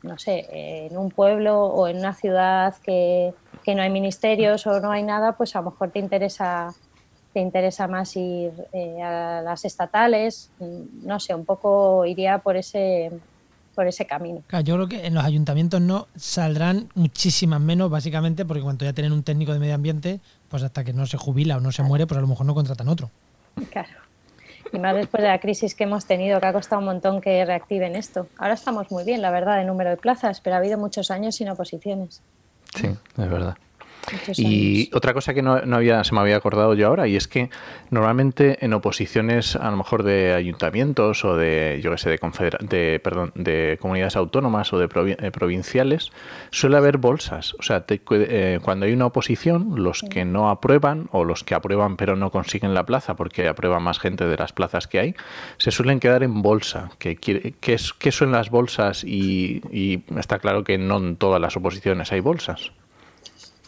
no sé, en un pueblo o en una ciudad que, que no hay ministerios o no hay nada, pues a lo mejor te interesa, te interesa más ir eh, a las estatales. Mm, No sé, un poco iría por ese, por ese camino. Claro, yo creo que en los ayuntamientos no saldrán muchísimas menos, básicamente, porque cuando ya tienen un técnico de medio ambiente, pues hasta que no se jubila o no se muere, pues a lo mejor no contratan otro. Claro. Y más después de la crisis que hemos tenido, que ha costado un montón que reactiven esto. Ahora estamos muy bien, la verdad, de número de plazas, pero ha habido muchos años sin oposiciones. Sí, es verdad. Y otra cosa que no, no había, se me había acordado yo ahora, y es que normalmente en oposiciones, a lo mejor de ayuntamientos o de, yo qué sé, de, confedera- de, perdón, de comunidades autónomas o de provi- eh, provinciales, suele haber bolsas. O sea, te- eh, cuando hay una oposición, los que no aprueban o los que aprueban pero no consiguen la plaza porque aprueba más gente de las plazas que hay, se suelen quedar en bolsa. ¿Qué, es, qué son las bolsas? Y, y está claro que no en todas las oposiciones hay bolsas.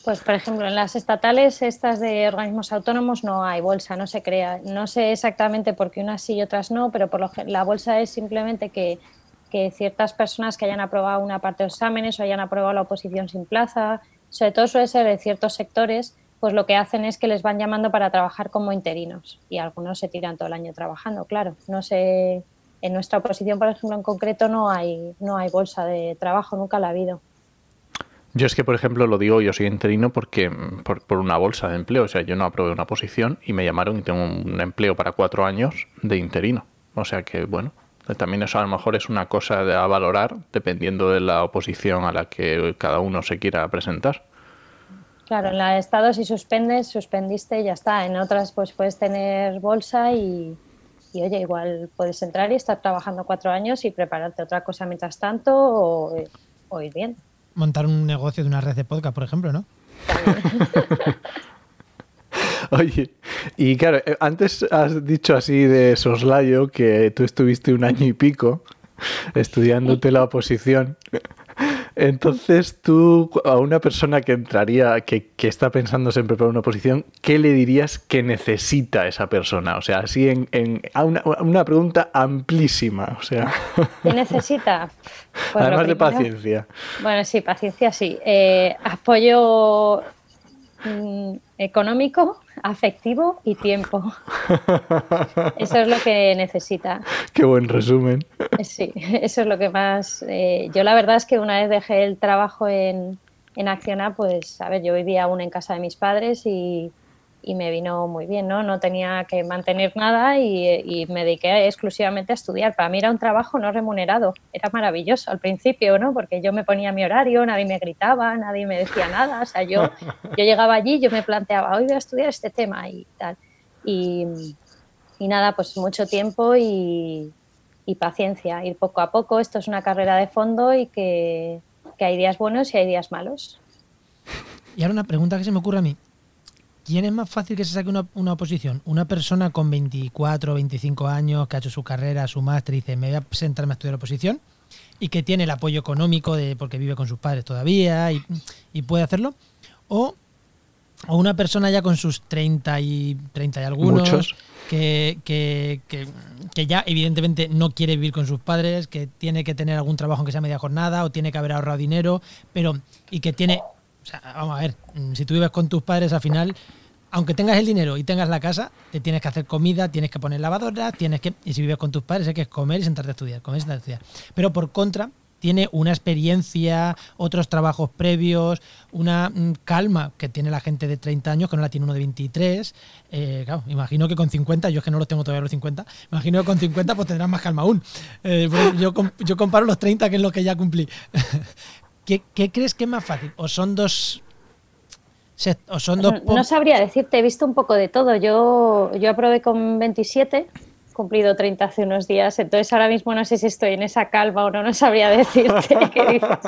Pues, por ejemplo, en las estatales, estas de organismos autónomos, no hay bolsa, no se crea. No sé exactamente por qué unas sí y otras no, pero por lo la bolsa es simplemente que, que ciertas personas que hayan aprobado una parte de exámenes o hayan aprobado la oposición sin plaza, sobre todo suele ser de ciertos sectores, pues lo que hacen es que les van llamando para trabajar como interinos y algunos se tiran todo el año trabajando, claro. No sé, en nuestra oposición, por ejemplo, en concreto no hay, no hay bolsa de trabajo, nunca la ha habido. Yo es que, por ejemplo, lo digo, yo soy interino porque mm, por, una bolsa de empleo. O sea, yo no aprobé una posición y me llamaron y tengo un empleo para cuatro años de interino. O sea que, bueno, también eso a lo mejor es una cosa a valorar dependiendo de la oposición a la que cada uno se quiera presentar. Claro, en la de Estado si suspendes, suspendiste y ya está. En otras pues puedes tener bolsa y, y, oye, igual puedes entrar y estar trabajando cuatro años y prepararte otra cosa mientras tanto o ir bien. Montar un negocio de una red de podcast, por ejemplo, ¿no? Oye, y claro, eh, antes has dicho así de soslayo que tú estuviste un año y pico estudiándote la oposición. Entonces tú, a una persona que entraría, que, que está pensando en preparar una oposición, ¿qué le dirías que necesita esa persona? O sea, así en, en a una, una pregunta amplísima. O sea, ¿Qué necesita? Pues además de paciencia. Bueno, sí, paciencia sí. Eh, apoyo mm, económico, afectivo y tiempo. Eso es lo que necesita. Qué buen resumen. Sí, eso es lo que más. eh, yo la verdad es que una vez dejé el trabajo en, en Acciona, pues, a ver, yo vivía aún en casa de mis padres y, y me vino muy bien, ¿no? No tenía que mantener nada y, y me dediqué exclusivamente a estudiar. Para mí era un trabajo no remunerado, era maravilloso al principio, ¿no? Porque yo me ponía mi horario, nadie me gritaba, nadie me decía nada, o sea, yo, yo llegaba allí, yo me planteaba, hoy voy a estudiar este tema y tal. Y, y nada, pues mucho tiempo y, y paciencia, ir poco a poco. Esto es una carrera de fondo y que, que hay días buenos y hay días malos. Y ahora una pregunta que se me ocurre a mí. ¿Quién es más fácil que se saque una, una oposición? ¿Una persona con 24 o 25 años que ha hecho su carrera, su máster y dice, me voy a sentarme a estudiar oposición? y que tiene el apoyo económico de porque vive con sus padres todavía y, y puede hacerlo. O, o, una persona ya con sus 30 y, 30 y algunos que, que, que, que, ya evidentemente no quiere vivir con sus padres, que tiene que tener algún trabajo aunque sea media jornada o tiene que haber ahorrado dinero, pero y que tiene... O sea, vamos a ver, si tú vives con tus padres al final aunque tengas el dinero y tengas la casa, te tienes que hacer comida, tienes que poner lavadora, tienes que. Y si vives con tus padres, hay que comer y sentarte a estudiar, comer y sentarte a estudiar. Pero por contra, tiene una experiencia, otros trabajos previos, una mm, calma que tiene la gente de 30 años, que no la tiene uno de 23. Eh, claro, imagino que con 50, yo es que no los tengo todavía los 50, imagino que con 50 pues tendrás más calma aún. Eh, pues yo, comparo los 30, que es lo que ya cumplí. ¿Qué, ¿Qué crees que es más fácil? ¿O son dos son dos no sabría decirte, he visto un poco de todo. Yo, yo aprobé con 27, cumplido 30 hace unos días, entonces ahora mismo no sé si estoy en esa calma o no, no sabría decirte qué dices.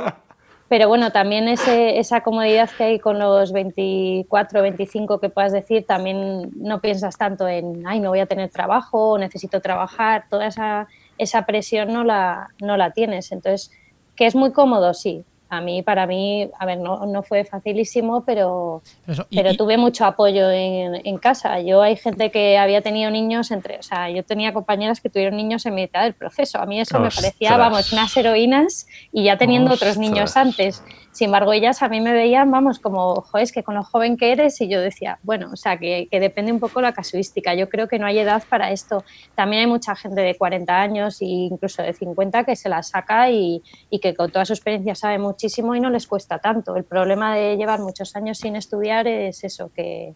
Pero bueno, también ese, esa comodidad que hay con los 24, 25 que puedas decir, también no piensas tanto en, ay, no voy a tener trabajo, necesito trabajar, toda esa, esa presión no la, no la tienes. Entonces, que es muy cómodo, sí, a mí, para mí, a ver, no, no fue facilísimo, pero, pero, pero tuve mucho apoyo en, en, casa. Yo hay gente que había tenido niños entre, o sea, yo tenía compañeras que tuvieron niños en mitad del proceso. A mí eso Ostras. me parecía, vamos, unas heroínas y ya teniendo Ostras. otros niños antes. Sin embargo, ellas a mí me veían, vamos, como, joder, es que con lo joven que eres, y yo decía, bueno, o sea, que, que, depende un poco la casuística. Yo creo que no hay edad para esto. También hay mucha gente de 40 años e incluso de 50 que se la saca y, y que con toda su experiencia sabe muchísimo y no les cuesta tanto. El problema de llevar muchos años sin estudiar es eso, que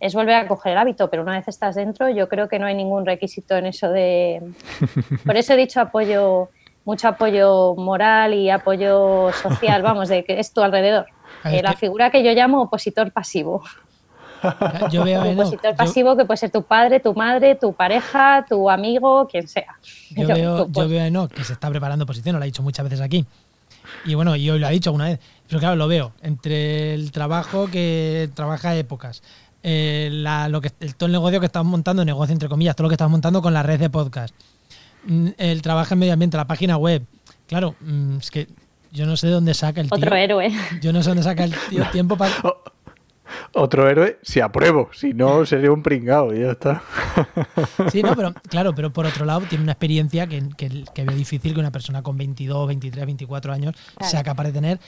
es volver a coger el hábito, pero una vez estás dentro, yo creo que no hay ningún requisito en eso de... Por eso he dicho apoyo mucho apoyo moral y apoyo social, vamos, de que es tu alrededor. Eh, la figura que yo llamo opositor pasivo. Yo veo un opositor pasivo yo, que puede ser tu padre, tu madre, tu pareja, tu amigo, quien sea. Yo, yo veo, yo veo a Enoch que se está preparando oposición, lo ha dicho muchas veces aquí. Y bueno, y hoy lo ha dicho alguna vez. Pero claro, lo veo. Entre el trabajo que trabaja épocas, eh, la, lo que, el, todo el negocio que estamos montando, negocio entre comillas, todo lo que estamos montando con la red de podcast Mm, el trabajo en medio ambiente, la página web. Claro, mm, es que yo no sé de dónde saca el tío. Otro héroe. Yo no sé dónde saca el tío tiempo para. Otro héroe, si apruebo, si no sería un pringao y ya está. Sí, no, pero claro, pero por otro lado tiene una experiencia que, que, que veo difícil que una persona con 22, 23, 24 años claro. sea capaz de tener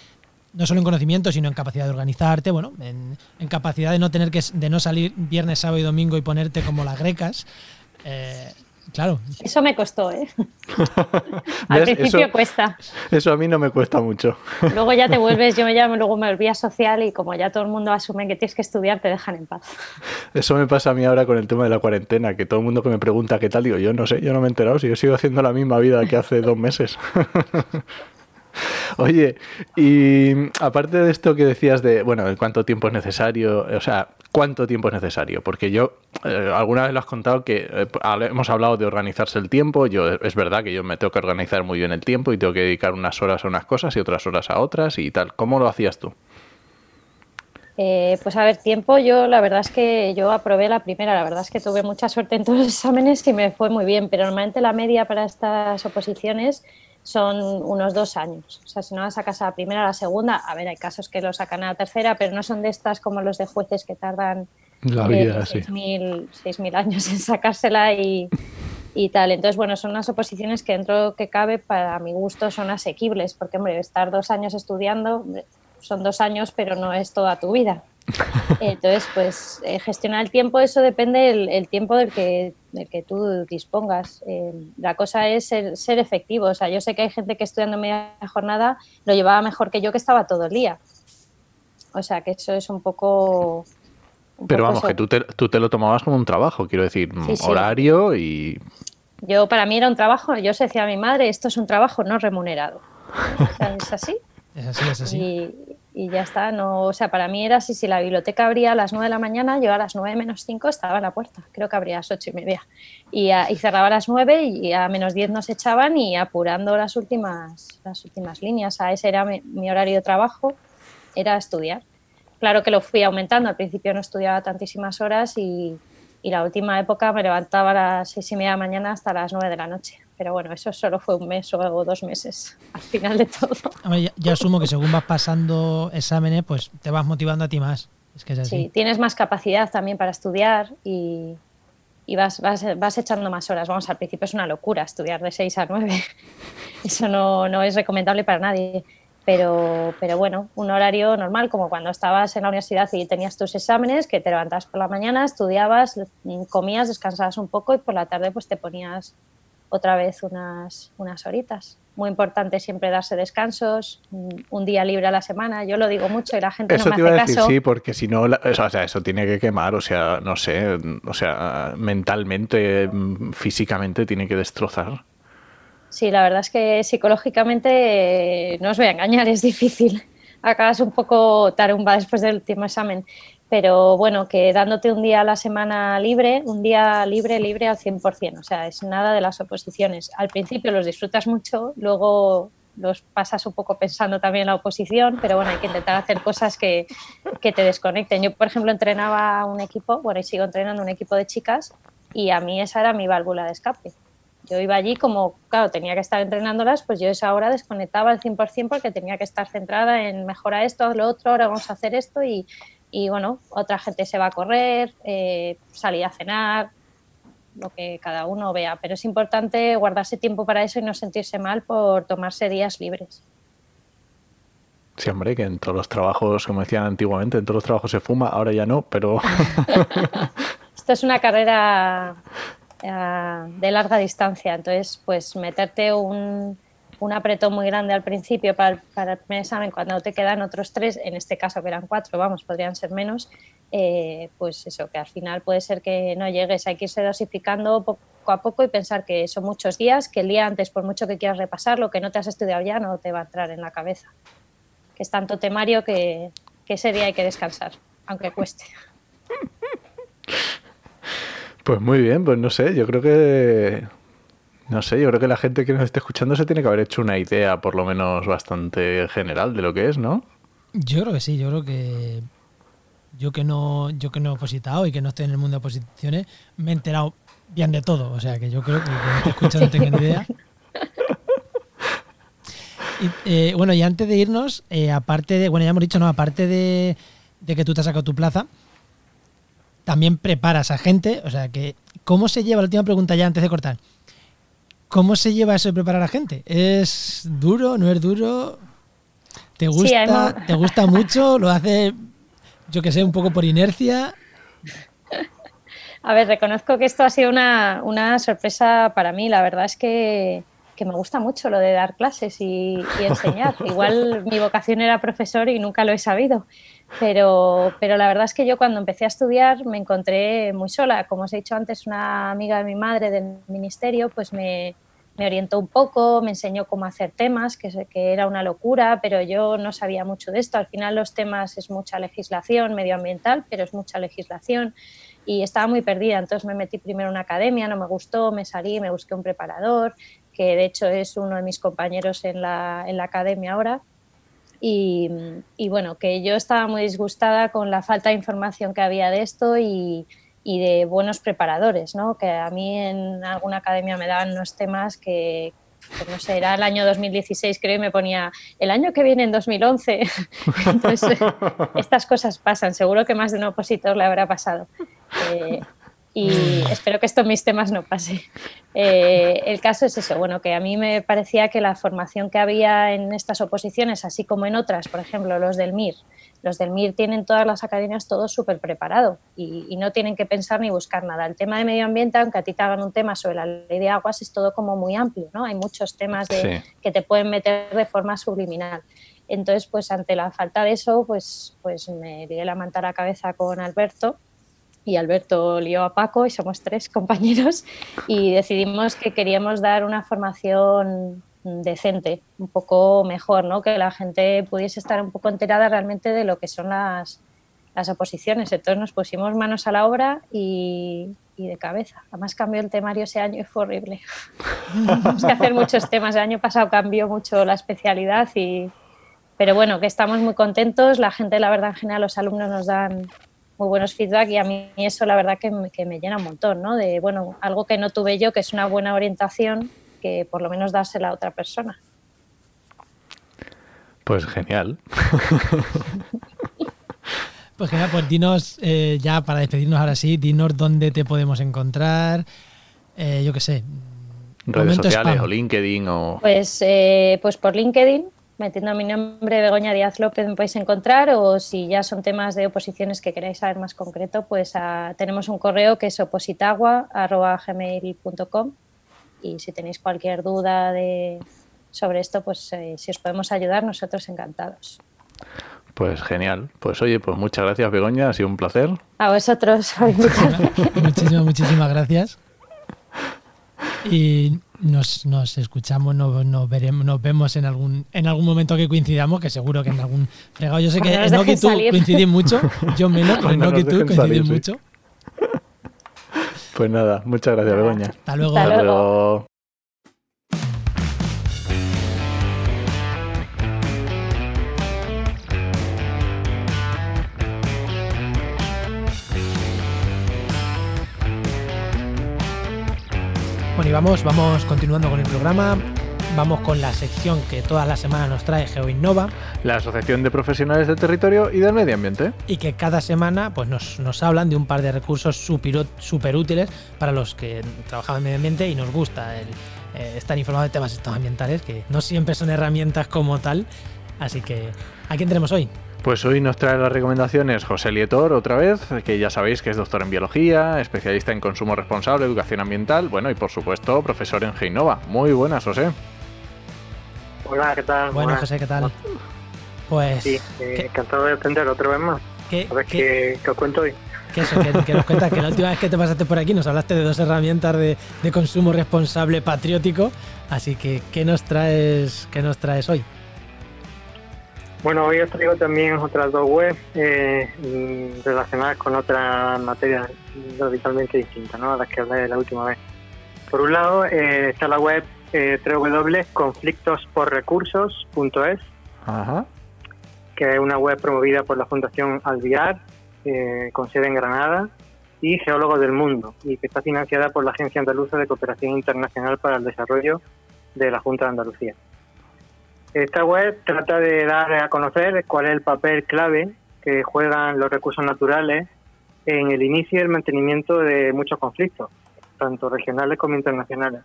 no solo en conocimiento, sino en capacidad de organizarte, bueno, en, en, capacidad de no tener que de no salir viernes, sábado y domingo y ponerte como las grecas. Eh, Claro. Eso me costó, ¿eh? Al principio eso, cuesta. Eso a mí no me cuesta mucho. Luego ya te vuelves, yo me llamo, luego me volví a social y como ya todo el mundo asume que tienes que estudiar, te dejan en paz. Eso me pasa a mí ahora con el tema de la cuarentena, que todo el mundo que me pregunta qué tal, digo, yo no sé, yo no me he enterado, si yo sigo haciendo la misma vida que hace dos meses. Oye, y aparte de esto que decías de, bueno, cuánto tiempo es necesario, o sea, cuánto tiempo es necesario, porque yo eh, alguna vez lo has contado que eh, hemos hablado de organizarse el tiempo, yo es verdad que yo me tengo que organizar muy bien el tiempo y tengo que dedicar unas horas a unas cosas y otras horas a otras y tal. ¿Cómo lo hacías tú? Eh, pues a ver, tiempo, yo la verdad es que yo aprobé la primera, la verdad es que tuve mucha suerte en todos los exámenes y me fue muy bien, pero normalmente la media para estas oposiciones son unos dos años. O sea, si no la sacas a la primera, a la segunda, a ver, hay casos que lo sacan a la tercera, pero no son de estas como los de jueces que tardan la vida, eh, 6.000 sí. años en sacársela y, y, tal. Entonces, bueno, son unas oposiciones que dentro que cabe, para mi gusto, son asequibles, porque, hombre, estar dos años estudiando, son dos años, pero no es toda tu vida. Entonces, pues eh, gestionar el tiempo, eso depende del el tiempo del que, del que tú dispongas. Eh, la cosa es ser, ser, efectivo. O sea, yo sé que hay gente que estudiando media jornada lo llevaba mejor que yo que estaba todo el día. O sea, que eso es un poco... Un Pero poco vamos, que tú te, tú te, lo tomabas como un trabajo, quiero decir, sí, sí. horario y... Yo, para mí era un trabajo, yo decía a mi madre, esto es un trabajo no remunerado. O sea, es así. Es así, es así. Y, y ya está. No, o sea, para mí era así, si la biblioteca abría a las 9 de la mañana, yo a las 9 menos 5 estaba en la puerta, creo que abría a las 8 y media. Y, y, cerraba a las 9 y a menos 10 nos echaban y apurando las últimas, las últimas líneas. A ese era mi, mi horario de trabajo, era estudiar. Claro que lo fui aumentando, al principio no estudiaba tantísimas horas y, y la última época me levantaba a las 6 y media de la mañana hasta las 9 de la noche. Pero bueno, eso solo fue un mes o dos meses al final de todo. Yo asumo que según vas pasando exámenes, pues te vas motivando a ti más. Es que es así. Sí, tienes más capacidad también para estudiar y, y vas, vas, vas, echando más horas. Vamos, al principio es una locura estudiar de 6 a 9. Eso no, no es recomendable para nadie. Pero, pero bueno, un horario normal, como cuando estabas en la universidad y tenías tus exámenes, que te levantabas por la mañana, estudiabas, comías, descansabas un poco y por la tarde pues te ponías otra vez unas, unas horitas. Muy importante siempre darse descansos, un día libre a la semana. Yo lo digo mucho y la gente eso no me te iba hace a decir, caso. sí, porque si no, o sea, eso tiene que quemar, o sea, no sé, o sea, mentalmente, físicamente tiene que destrozar. Sí, la verdad es que psicológicamente, no os voy a engañar, es difícil. Acabas un poco tarumba después del último examen. Pero bueno, que dándote un día a la semana libre, un día libre, libre al 100%. O sea, es nada de las oposiciones. Al principio los disfrutas mucho, luego los pasas un poco pensando también en la oposición, pero bueno, hay que intentar hacer cosas que, que te desconecten. Yo, por ejemplo, entrenaba un equipo, bueno, y sigo entrenando un equipo de chicas, y a mí esa era mi válvula de escape. Yo iba allí como, claro, tenía que estar entrenándolas, pues yo esa hora desconectaba al 100% porque tenía que estar centrada en mejorar esto, lo otro, ahora vamos a hacer esto y, y bueno, otra gente se va a correr, eh, salir a cenar, lo que cada uno vea. Pero es importante guardarse tiempo para eso y no sentirse mal por tomarse días libres. Sí, hombre, que en todos los trabajos, como decían antiguamente, en todos los trabajos se fuma, ahora ya no, pero... Esto es una carrera uh, de larga distancia, entonces pues meterte un, un apretón muy grande al principio para para el, primer examen, cuando te quedan otros tres, en este caso que eran cuatro, vamos, podrían ser menos, eh, pues eso, que al final puede ser que no llegues, hay que irse dosificando poco a poco y pensar que son muchos días, que el día antes, por mucho que quieras repasar, lo que no te has estudiado ya no te va a entrar en la cabeza, que es tanto temario que, que ese día hay que descansar, aunque cueste. Pues muy bien, pues no sé, yo creo que no sé, yo creo que la gente que nos esté escuchando se tiene que haber hecho una idea, por lo menos bastante general, de lo que es, ¿no? Yo creo que sí, yo creo que yo que no, yo que no he opositado y que no estoy en el mundo de oposiciones, me he enterado bien de todo. O sea que yo creo que el que escuchando no tenga ni idea. Eh, bueno, y antes de irnos, eh, aparte de, bueno, ya hemos dicho, no, aparte de, de que tú te has sacado tu plaza, también preparas a gente, o sea que, ¿cómo se lleva? La última pregunta ya antes de cortar. ¿Cómo se lleva eso de preparar a gente? ¿Es duro? ¿No es duro? ¿Te gusta, Sí, ¿te gusta mucho? ¿Lo hace, yo que sé, un poco por inercia? A ver, reconozco que esto ha sido una, una sorpresa para mí. La verdad es que, que, me gusta mucho lo de dar clases y, y enseñar. Igual mi vocación era profesor y nunca lo he sabido. Pero, pero la verdad es que yo cuando empecé a estudiar me encontré muy sola. Como os he dicho antes, una amiga de mi madre del ministerio pues me, me orientó un poco, me enseñó cómo hacer temas, que, que, era una locura, pero yo no sabía mucho de esto. Al final los temas es mucha legislación medioambiental, pero es mucha legislación y estaba muy perdida. Entonces me metí primero en una academia, no me gustó, me salí, me busqué un preparador, que de hecho es uno de mis compañeros en la, en la academia ahora. Y, y, bueno, que yo estaba muy disgustada con la falta de información que había de esto y, y de buenos preparadores, ¿no? Que a mí en alguna academia me daban unos temas que, que no sé, era el año 2016 creo y me ponía el año que viene en 2011. Entonces, estas cosas pasan, seguro que más de un opositor le habrá pasado. Eh, y espero que esto en mis temas no pase. Eh, el caso es eso, bueno, que a mí me parecía que la formación que había en estas oposiciones, así como en otras, por ejemplo, los del MIR, los del MIR tienen todas las academias todo súper preparado y, y, no tienen que pensar ni buscar nada. El tema de medio ambiente, aunque a ti te hagan un tema sobre la ley de aguas, es todo como muy amplio, ¿no? Hay muchos temas de, sí. que te pueden meter de forma subliminal. Entonces, pues ante la falta de eso, pues, pues me di la manta a la cabeza con Alberto y Alberto lió a Paco y somos tres compañeros y decidimos que queríamos dar una formación decente, un poco mejor, ¿no? Que la gente pudiese estar un poco enterada realmente de lo que son las, las oposiciones. Entonces nos pusimos manos a la obra y, y de cabeza. Además cambió el temario ese año y fue horrible. Tenemos que hacer muchos temas. El año pasado cambió mucho la especialidad y... Pero bueno, que estamos muy contentos. La gente, la verdad, en general, los alumnos nos dan muy buenos feedback y a mí eso la verdad que me, que me llena un montón, ¿no? De, bueno, algo que no tuve yo, que es una buena orientación, que por lo menos dársela a otra persona. Pues genial. Pues genial, pues dinos, eh, ya para despedirnos ahora sí, dinos dónde te podemos encontrar, eh, yo qué sé. Redes sociales spam. o LinkedIn o... Pues, eh, pues por LinkedIn, metiendo mi nombre Begoña Díaz López me podéis encontrar o si ya son temas de oposiciones que queráis saber más concreto, pues ah, tenemos un correo que es opositagua.gmail.com y si tenéis cualquier duda de, sobre esto, pues eh, si os podemos ayudar, nosotros encantados. Pues genial. Pues oye, pues muchas gracias Begoña, ha sido un placer. A vosotros por invitarme. muchísimas, muchísimas gracias. Y nos, nos escuchamos, nos, nos veremos, nos vemos en algún, en algún momento que coincidamos, que seguro que en algún fregado. Yo sé que y dejen tú salir. coincidís mucho, yo menos, pero Enoch y tú dejen coincidís salir, sí. mucho. Pues nada, muchas gracias Begoña. Hasta luego. Hasta luego. Vamos, vamos continuando con el programa. Vamos con la sección que todas las semanas nos trae GeoInnova La Asociación de Profesionales del Territorio y del Medio Ambiente. y que cada semana pues, nos, nos hablan de un par de recursos super, super útiles para los que trabajamos en medio ambiente y nos gusta el, eh, estar informados de temas ambientales, que no siempre son herramientas como tal. Así que, ¿a quién tenemos hoy? Pues hoy nos trae las recomendaciones José Lietor otra vez, que ya sabéis que es doctor en biología, especialista en consumo responsable, educación ambiental, bueno y por supuesto profesor en Geinova. Muy buenas, José. Hola, ¿qué tal? Bueno, Buenas. José, ¿qué tal? Pues, Sí, eh, ¿qué, encantado de atender otra vez más. qué- A ver qué- qué, os cuento hoy. que eso, que, que nos cuentas que la última vez que te pasaste por aquí nos hablaste de dos herramientas de, de consumo responsable patriótico. Así que, ¿qué nos traes, qué nos traes hoy? Bueno, hoy os traigo también otras dos webs eh, mm, relacionadas con otras materias radicalmente distintas ¿no? a las que hablé la última vez. Por un lado, eh, está la web eh, www.conflictosporrecursos.es, que es una web promovida por la Fundación Alviar, eh, con sede en Granada, y Geólogos del Mundo, y que está financiada por la Agencia Andaluza de Cooperación Internacional para el Desarrollo de la Junta de Andalucía. Esta web trata de dar a conocer cuál es el papel clave que juegan los recursos naturales en el inicio y el mantenimiento de muchos conflictos, tanto regionales como internacionales.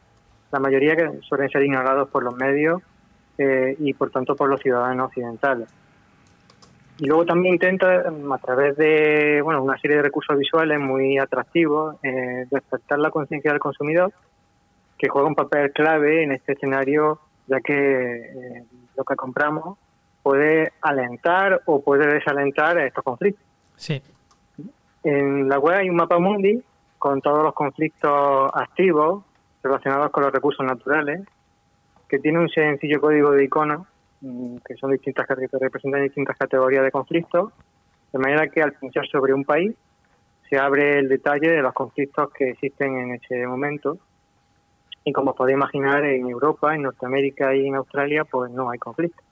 La mayoría que suelen ser ignorados por los medios eh, y por tanto por los ciudadanos occidentales. Y luego también intenta, mm, a través de bueno, una serie de recursos visuales muy atractivos, eh, despertar la conciencia del consumidor, que juega un papel clave en este escenario, ya que eh, lo que compramos puede alentar o puede desalentar estos conflictos. Sí, En la web hay un mapa mundi con todos los conflictos activos relacionados con los recursos naturales, que tiene un sencillo código de iconos mm, que son distintas que representan distintas categorías de conflictos, de manera que al pinchar sobre un país se abre el detalle de los conflictos que existen en ese momento. Y como os podéis imaginar, en Europa, en Norteamérica y en Australia, pues no hay conflictos.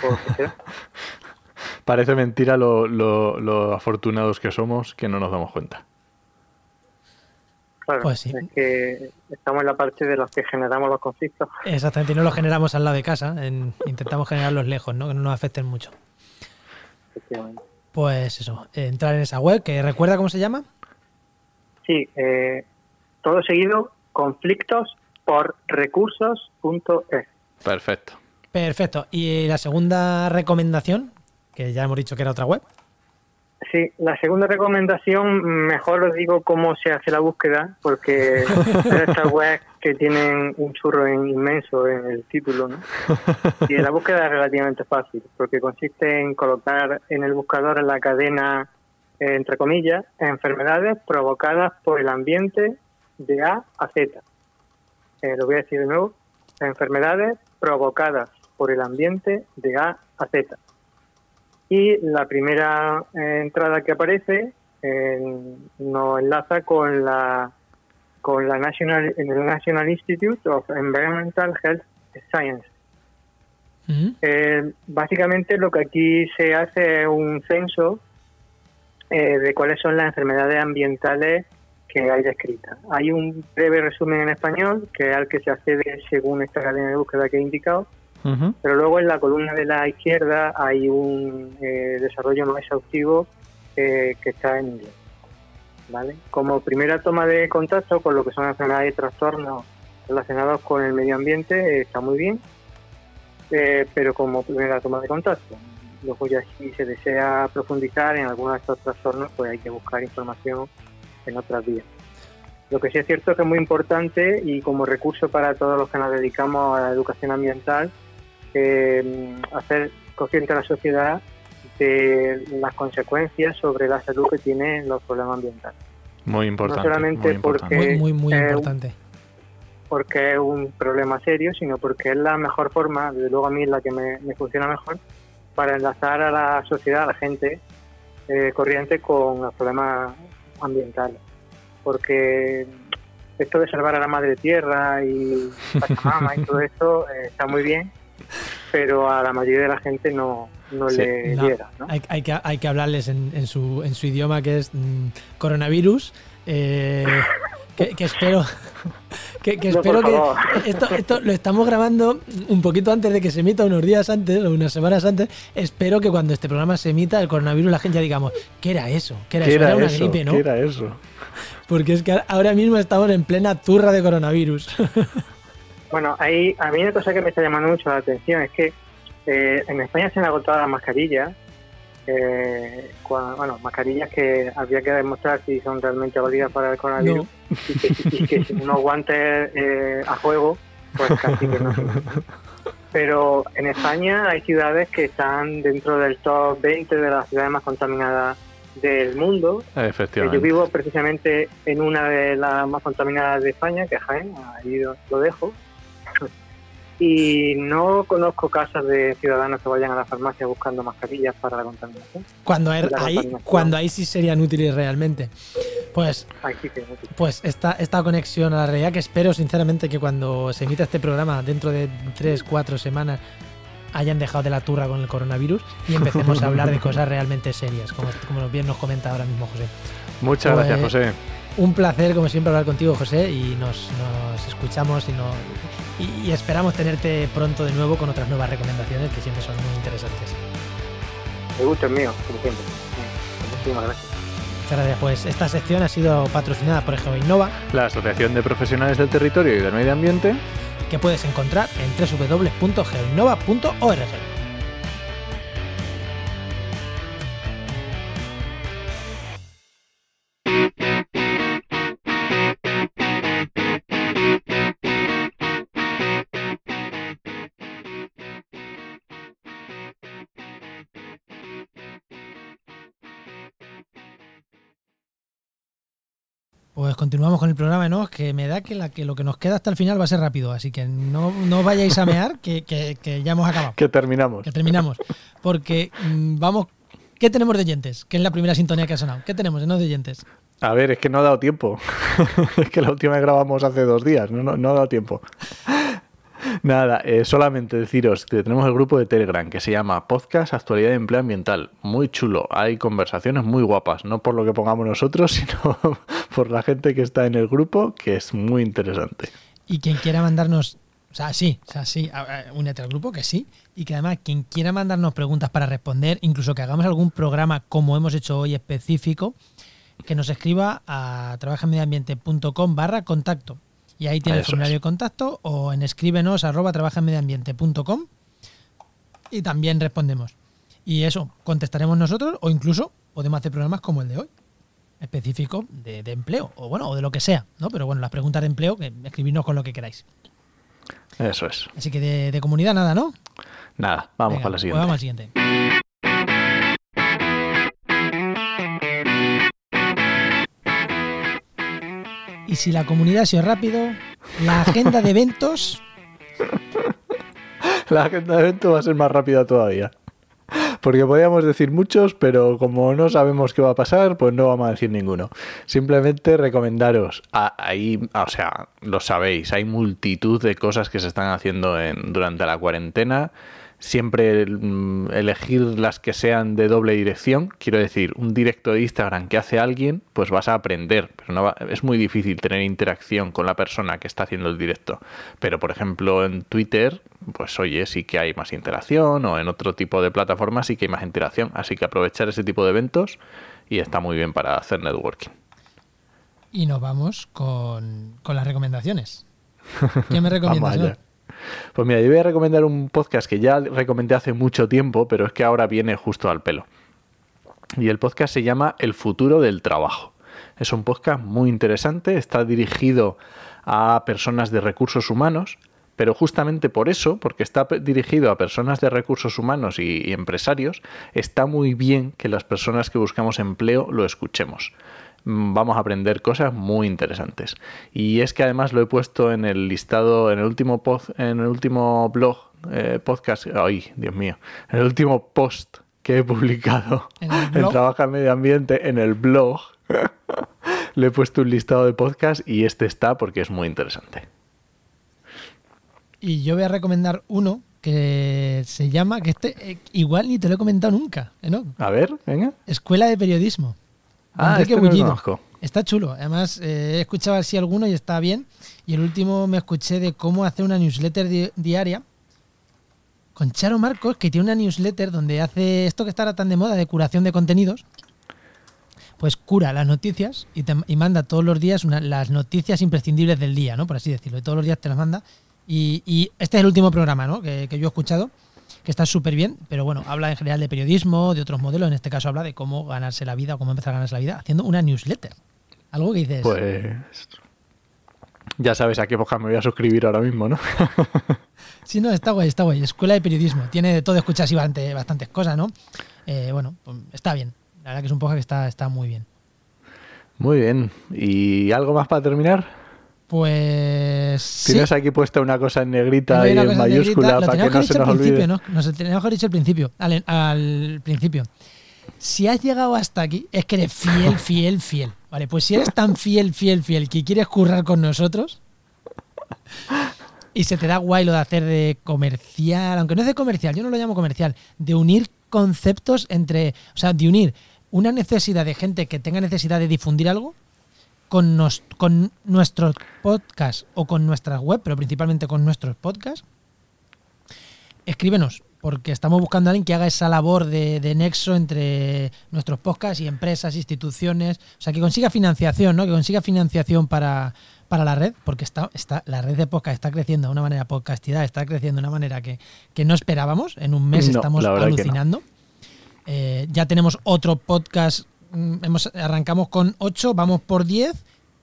¿Por qué será? Parece mentira lo, lo- lo afortunados que somos que no nos damos cuenta. Claro, Pues sí. es que estamos en la parte de los que generamos los conflictos. exactamente. Y no los generamos al lado de casa. en- intentamos generarlos lejos, ¿no? Que no nos afecten mucho. Pues eso, entrar en esa web, que recuerda cómo se llama. Sí, eh, todo seguido, conflictos por recursos.es. Perfecto. Perfecto. Y la segunda recomendación, que ya hemos dicho que era otra web. Sí, la segunda recomendación, mejor os digo cómo se hace la búsqueda, porque es estas webs que tienen un churro en- inmenso en el título, ¿no? Y la búsqueda es relativamente fácil, porque consiste en colocar en el buscador en la cadena, eh, entre comillas, enfermedades provocadas por el ambiente de A a Z. Eh, lo voy a decir de nuevo. Enfermedades provocadas por el ambiente de A a Z. Y la primera eh, entrada que aparece eh, nos enlaza con la con la National, el National Institute of Environmental Health Science. Eh, básicamente lo que aquí se hace es un censo eh, de cuáles son las enfermedades ambientales que hay descritas. Hay un breve resumen en español que es al que se accede según esta cadena de búsqueda que he indicado, Ujú. pero luego en la columna de la izquierda hay un eh, desarrollo más exhaustivo eh, que está en inglés. ¿vale? Como primera toma de contacto con lo que son enfermedades y trastornos relacionados con el medio ambiente eh, está muy bien, eh, pero como primera toma de contacto. Luego ya si se desea profundizar en algunos de estos trastornos, pues hay que buscar información en otras vías. Lo que sí es cierto es que es muy importante y como recurso para todos los que nos dedicamos a la educación ambiental, eh, hacer consciente a la sociedad de las consecuencias sobre la salud que tienen los problemas ambientales. Muy importante. solamente muy importante. porque- Muy, muy, muy eh, importante. porque es un problema serio, sino porque es la mejor forma, desde luego a mí es la que me, me funciona mejor, para enlazar a la sociedad, a la gente eh, corriente con los problemas ambientales. Porque esto de salvar a la madre tierra y Pachamama y todo esto eh, está muy bien, pero a la mayoría de la gente no, no Sí. le No, llega. ¿no? Hay, hay que, hay que hablarles en, en su, en su idioma que es mm, coronavirus. eh, que, que espero que, que No, espero que esto, esto lo estamos grabando un poquito antes de que se emita, unos días antes o unas semanas antes. Espero que cuando este programa se emita, el coronavirus, la gente ya digamos, ¿qué era eso? ¿Qué era ¿Qué eso? era Era una eso? gripe, ¿no? ¿Qué era eso? Porque es que ahora mismo estamos en plena turra de coronavirus. Bueno, ahí, a mí una cosa que me está llamando mucho la atención es que eh, en España se han agotado las mascarillas. Eh, cua- bueno, mascarillas que habría que demostrar si son realmente válidas para el coronavirus y, que, y que sin unos guantes eh, a juego, pues casi que no. Pero en España hay ciudades que están dentro del top 20 de las ciudades más contaminadas del mundo que yo Efectivamente. vivo precisamente en una de las más contaminadas de España, que es Jaén, ahí lo dejo. Y no conozco casos de ciudadanos que vayan a la farmacia buscando mascarillas para la contaminación. Cuando hay- La ahí, cuando ahí sí serían útiles realmente. Pues sí. Pues esta, esta conexión a la realidad que espero sinceramente que cuando se emita este programa dentro de 3, 4 semanas hayan dejado de la turra con el coronavirus y empecemos a hablar de cosas realmente serias, como, como bien nos comenta ahora mismo José. Muchas Pues- gracias, José. Un placer como siempre hablar contigo José y nos, nos escuchamos y, no, y, y esperamos tenerte pronto de nuevo con otras nuevas recomendaciones que siempre son muy interesantes. El gusto es mío, como siempre. Muchísimas gracias. Muchas gracias. Pues esta sección ha sido patrocinada por GeoInnova La Asociación de Profesionales del Territorio y del Medio Ambiente. que puedes encontrar en www.geoinnova.org. Pues continuamos con el programa, ¿no? Que me da que, la, que lo que nos queda hasta el final va a ser rápido, así que no, no vayáis a mear, que, que- que ya hemos acabado, Que terminamos. que terminamos. Porque mm, vamos, ¿qué tenemos de oyentes? Que es la primera sintonía que ha sonado. ¿Qué tenemos de no de oyentes? A ver, es que no ha dado tiempo. es que la última que grabamos hace dos días. No, no, no ha dado tiempo. Nada, eh, solamente deciros que tenemos el grupo de Telegram que se llama Podcast Actualidad de Empleo Ambiental. Muy chulo. Hay conversaciones muy guapas. No por lo que pongamos nosotros, sino por la gente que está en el grupo, que es muy interesante. Y quien quiera mandarnos, o sea, sí, o sea, sí, únete al grupo, que sí. Y que además, quien quiera mandarnos preguntas para responder, incluso que hagamos algún programa como hemos hecho hoy específico, que nos escriba a trabajamediambiente.com barra contacto. Y ahí tiene el formulario de contacto o en escríbenos arroba trabajamediambiente.com y también respondemos. Y eso, contestaremos nosotros o incluso podemos hacer programas como el de hoy, específico de, de empleo o bueno, o de lo que sea, ¿no? Pero bueno, las preguntas de empleo, que escribirnos con lo que queráis. Eso es. Así que de, de comunidad nada, ¿no? Nada, vamos Venga, para la pues siguiente. vamos al siguiente. Y si la comunidad ha sido rápido, la agenda de eventos La agenda de evento va a ser más rápida todavía. Porque podríamos decir muchos, pero como no sabemos qué va a pasar, pues no vamos a decir ninguno. Simplemente recomendaros, ahí, o sea, lo sabéis, hay multitud de cosas que se están haciendo en, durante la cuarentena siempre mm, elegir las que sean de doble dirección. Quiero decir, un directo de Instagram que hace alguien, pues vas a aprender. Pero no es muy difícil tener interacción con la persona que está haciendo el directo. Pero, por ejemplo, en Twitter, pues oye, sí que hay más interacción o en otro tipo de plataformas sí que hay más interacción. Así que aprovechar ese tipo de eventos y está muy bien para hacer networking. Y nos vamos con, las recomendaciones. ¿Qué me recomiendas? Pues mira, yo voy a recomendar un podcast que ya recomendé hace mucho tiempo, pero es que ahora viene justo al pelo. Y el podcast se llama El futuro del trabajo. Es un podcast muy interesante, está dirigido a personas de recursos humanos, pero justamente por eso, porque está dirigido a personas de recursos humanos y, empresarios, está muy bien que las personas que buscamos empleo lo escuchemos. Mm, vamos a aprender cosas muy interesantes. Y es que además lo he puesto en el listado, en el último, en el último blog, eh, podcast, ay, Dios mío, en el último post que he publicado en, el Trabaja Medio Ambiente, en el blog, le he puesto un listado de podcast y este está porque es muy interesante. Y yo voy a recomendar uno que se llama, que este eh, igual ni te lo he comentado nunca, ¿no? A ver, venga. Escuela de Periodismo. Ah, este no Está chulo. Además, eh, he escuchado así alguno y está bien. Y el último me escuché de cómo hacer una newsletter diaria con Charo Marcos, que tiene una newsletter donde hace esto que estará tan de moda de curación de contenidos. Pues cura las noticias y, y manda todos los días las noticias imprescindibles del día, ¿no? Por así decirlo. Y todos los días te las manda. Y, este es el último programa, ¿no? Que, que yo he escuchado que está súper bien, pero bueno, habla en general de periodismo, de otros modelos, en este caso habla de cómo ganarse la vida o cómo empezar a ganarse la vida haciendo una newsletter. Algo que dices. Pues. Ya sabes a qué época me voy a suscribir ahora mismo, ¿no? sí, no, está guay, está guay. Escuela de periodismo. Tiene de todo, escuchas y bastante, bastantes cosas, ¿no? Eh, bueno, pues está bien. La verdad que es un podcast que está, está muy bien. Muy bien. ¿Y algo más para terminar? Pues. Tienes aquí puesta una cosa en negrita y en mayúscula para que no se nos olvide. ¿no? Nos teníamos que dicho al principio. Al, principio. Si has llegado hasta aquí, es que eres fiel, fiel, fiel. Vale, pues si eres tan fiel, fiel, fiel que quieres currar con nosotros y se te da guay lo de hacer de comercial, aunque no es de comercial, yo no lo llamo comercial, de unir conceptos entre, o sea, de unir una necesidad de gente que tenga necesidad de difundir algo con, nos, con nuestros podcasts o con nuestra web, pero principalmente con nuestros podcasts, escríbenos, porque estamos buscando a alguien que haga esa labor de, nexo entre nuestros podcasts y empresas, instituciones, o sea, que consiga financiación, ¿no? Que consiga financiación para, para la red, porque está, está, la red de podcast está creciendo de una manera, podcastidad está creciendo de una manera que, no esperábamos. En un mes estamos alucinando. Eh, ya tenemos otro podcast hemos, arrancamos con 8, vamos por 10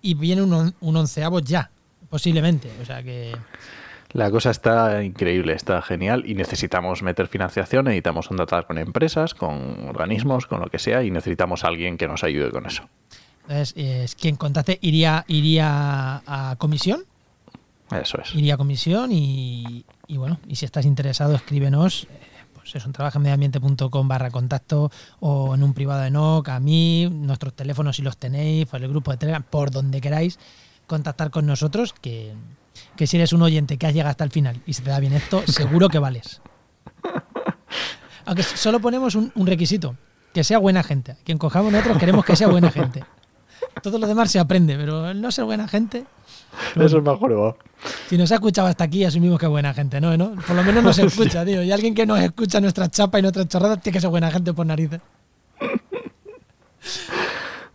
y viene un, un onceavo ya, posiblemente. O sea que... La cosa está increíble, está genial y necesitamos meter financiación, necesitamos tratar con empresas, con organismos, con lo que sea y necesitamos a alguien que nos ayude con eso. Entonces, es, quien contacte iría, iría a comisión. Eso es. Iría a comisión y, y bueno, y si estás interesado, escríbenos pues un en barra contacto o en un privado de NOC, a mí, nuestros teléfonos si los tenéis, por el grupo de Telegram, por donde queráis contactar con nosotros, que, si eres un oyente que has llegado hasta el final y se te da bien esto, seguro que vales. Aunque solo ponemos un, requisito, que sea buena gente. Quien cojamos nosotros queremos que sea buena gente. Todo lo demás se aprende, pero el no ser buena gente... Eso es mejor, si nos ha escuchado hasta aquí, asumimos que es buena gente, ¿no? ¿no? Por lo menos nos escucha, tío. Y alguien que nos escucha nuestra chapa y nuestras chorradas tiene que ser buena gente por narices.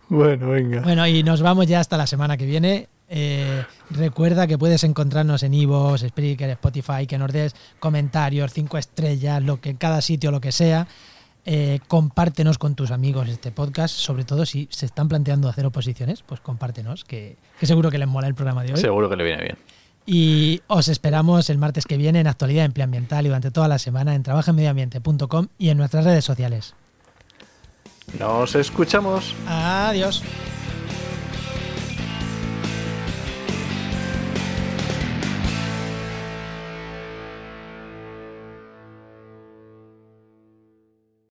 Bueno, venga. Bueno, y nos vamos ya hasta la semana que viene. Eh, recuerda que puedes encontrarnos en Ivo, Spreaker, Spotify, que nos des comentarios, cinco estrellas, lo que en cada sitio, lo que sea. Eh, compártenos con tus amigos este podcast, sobre todo si se están planteando hacer oposiciones, pues compártenos, que, que seguro que les mola el programa de hoy. Seguro que le viene bien. Y os esperamos el martes que viene en Actualidad Empleo Ambiental y durante toda la semana en trabajenmedioambiente.com y en nuestras redes sociales. Nos escuchamos. Adiós.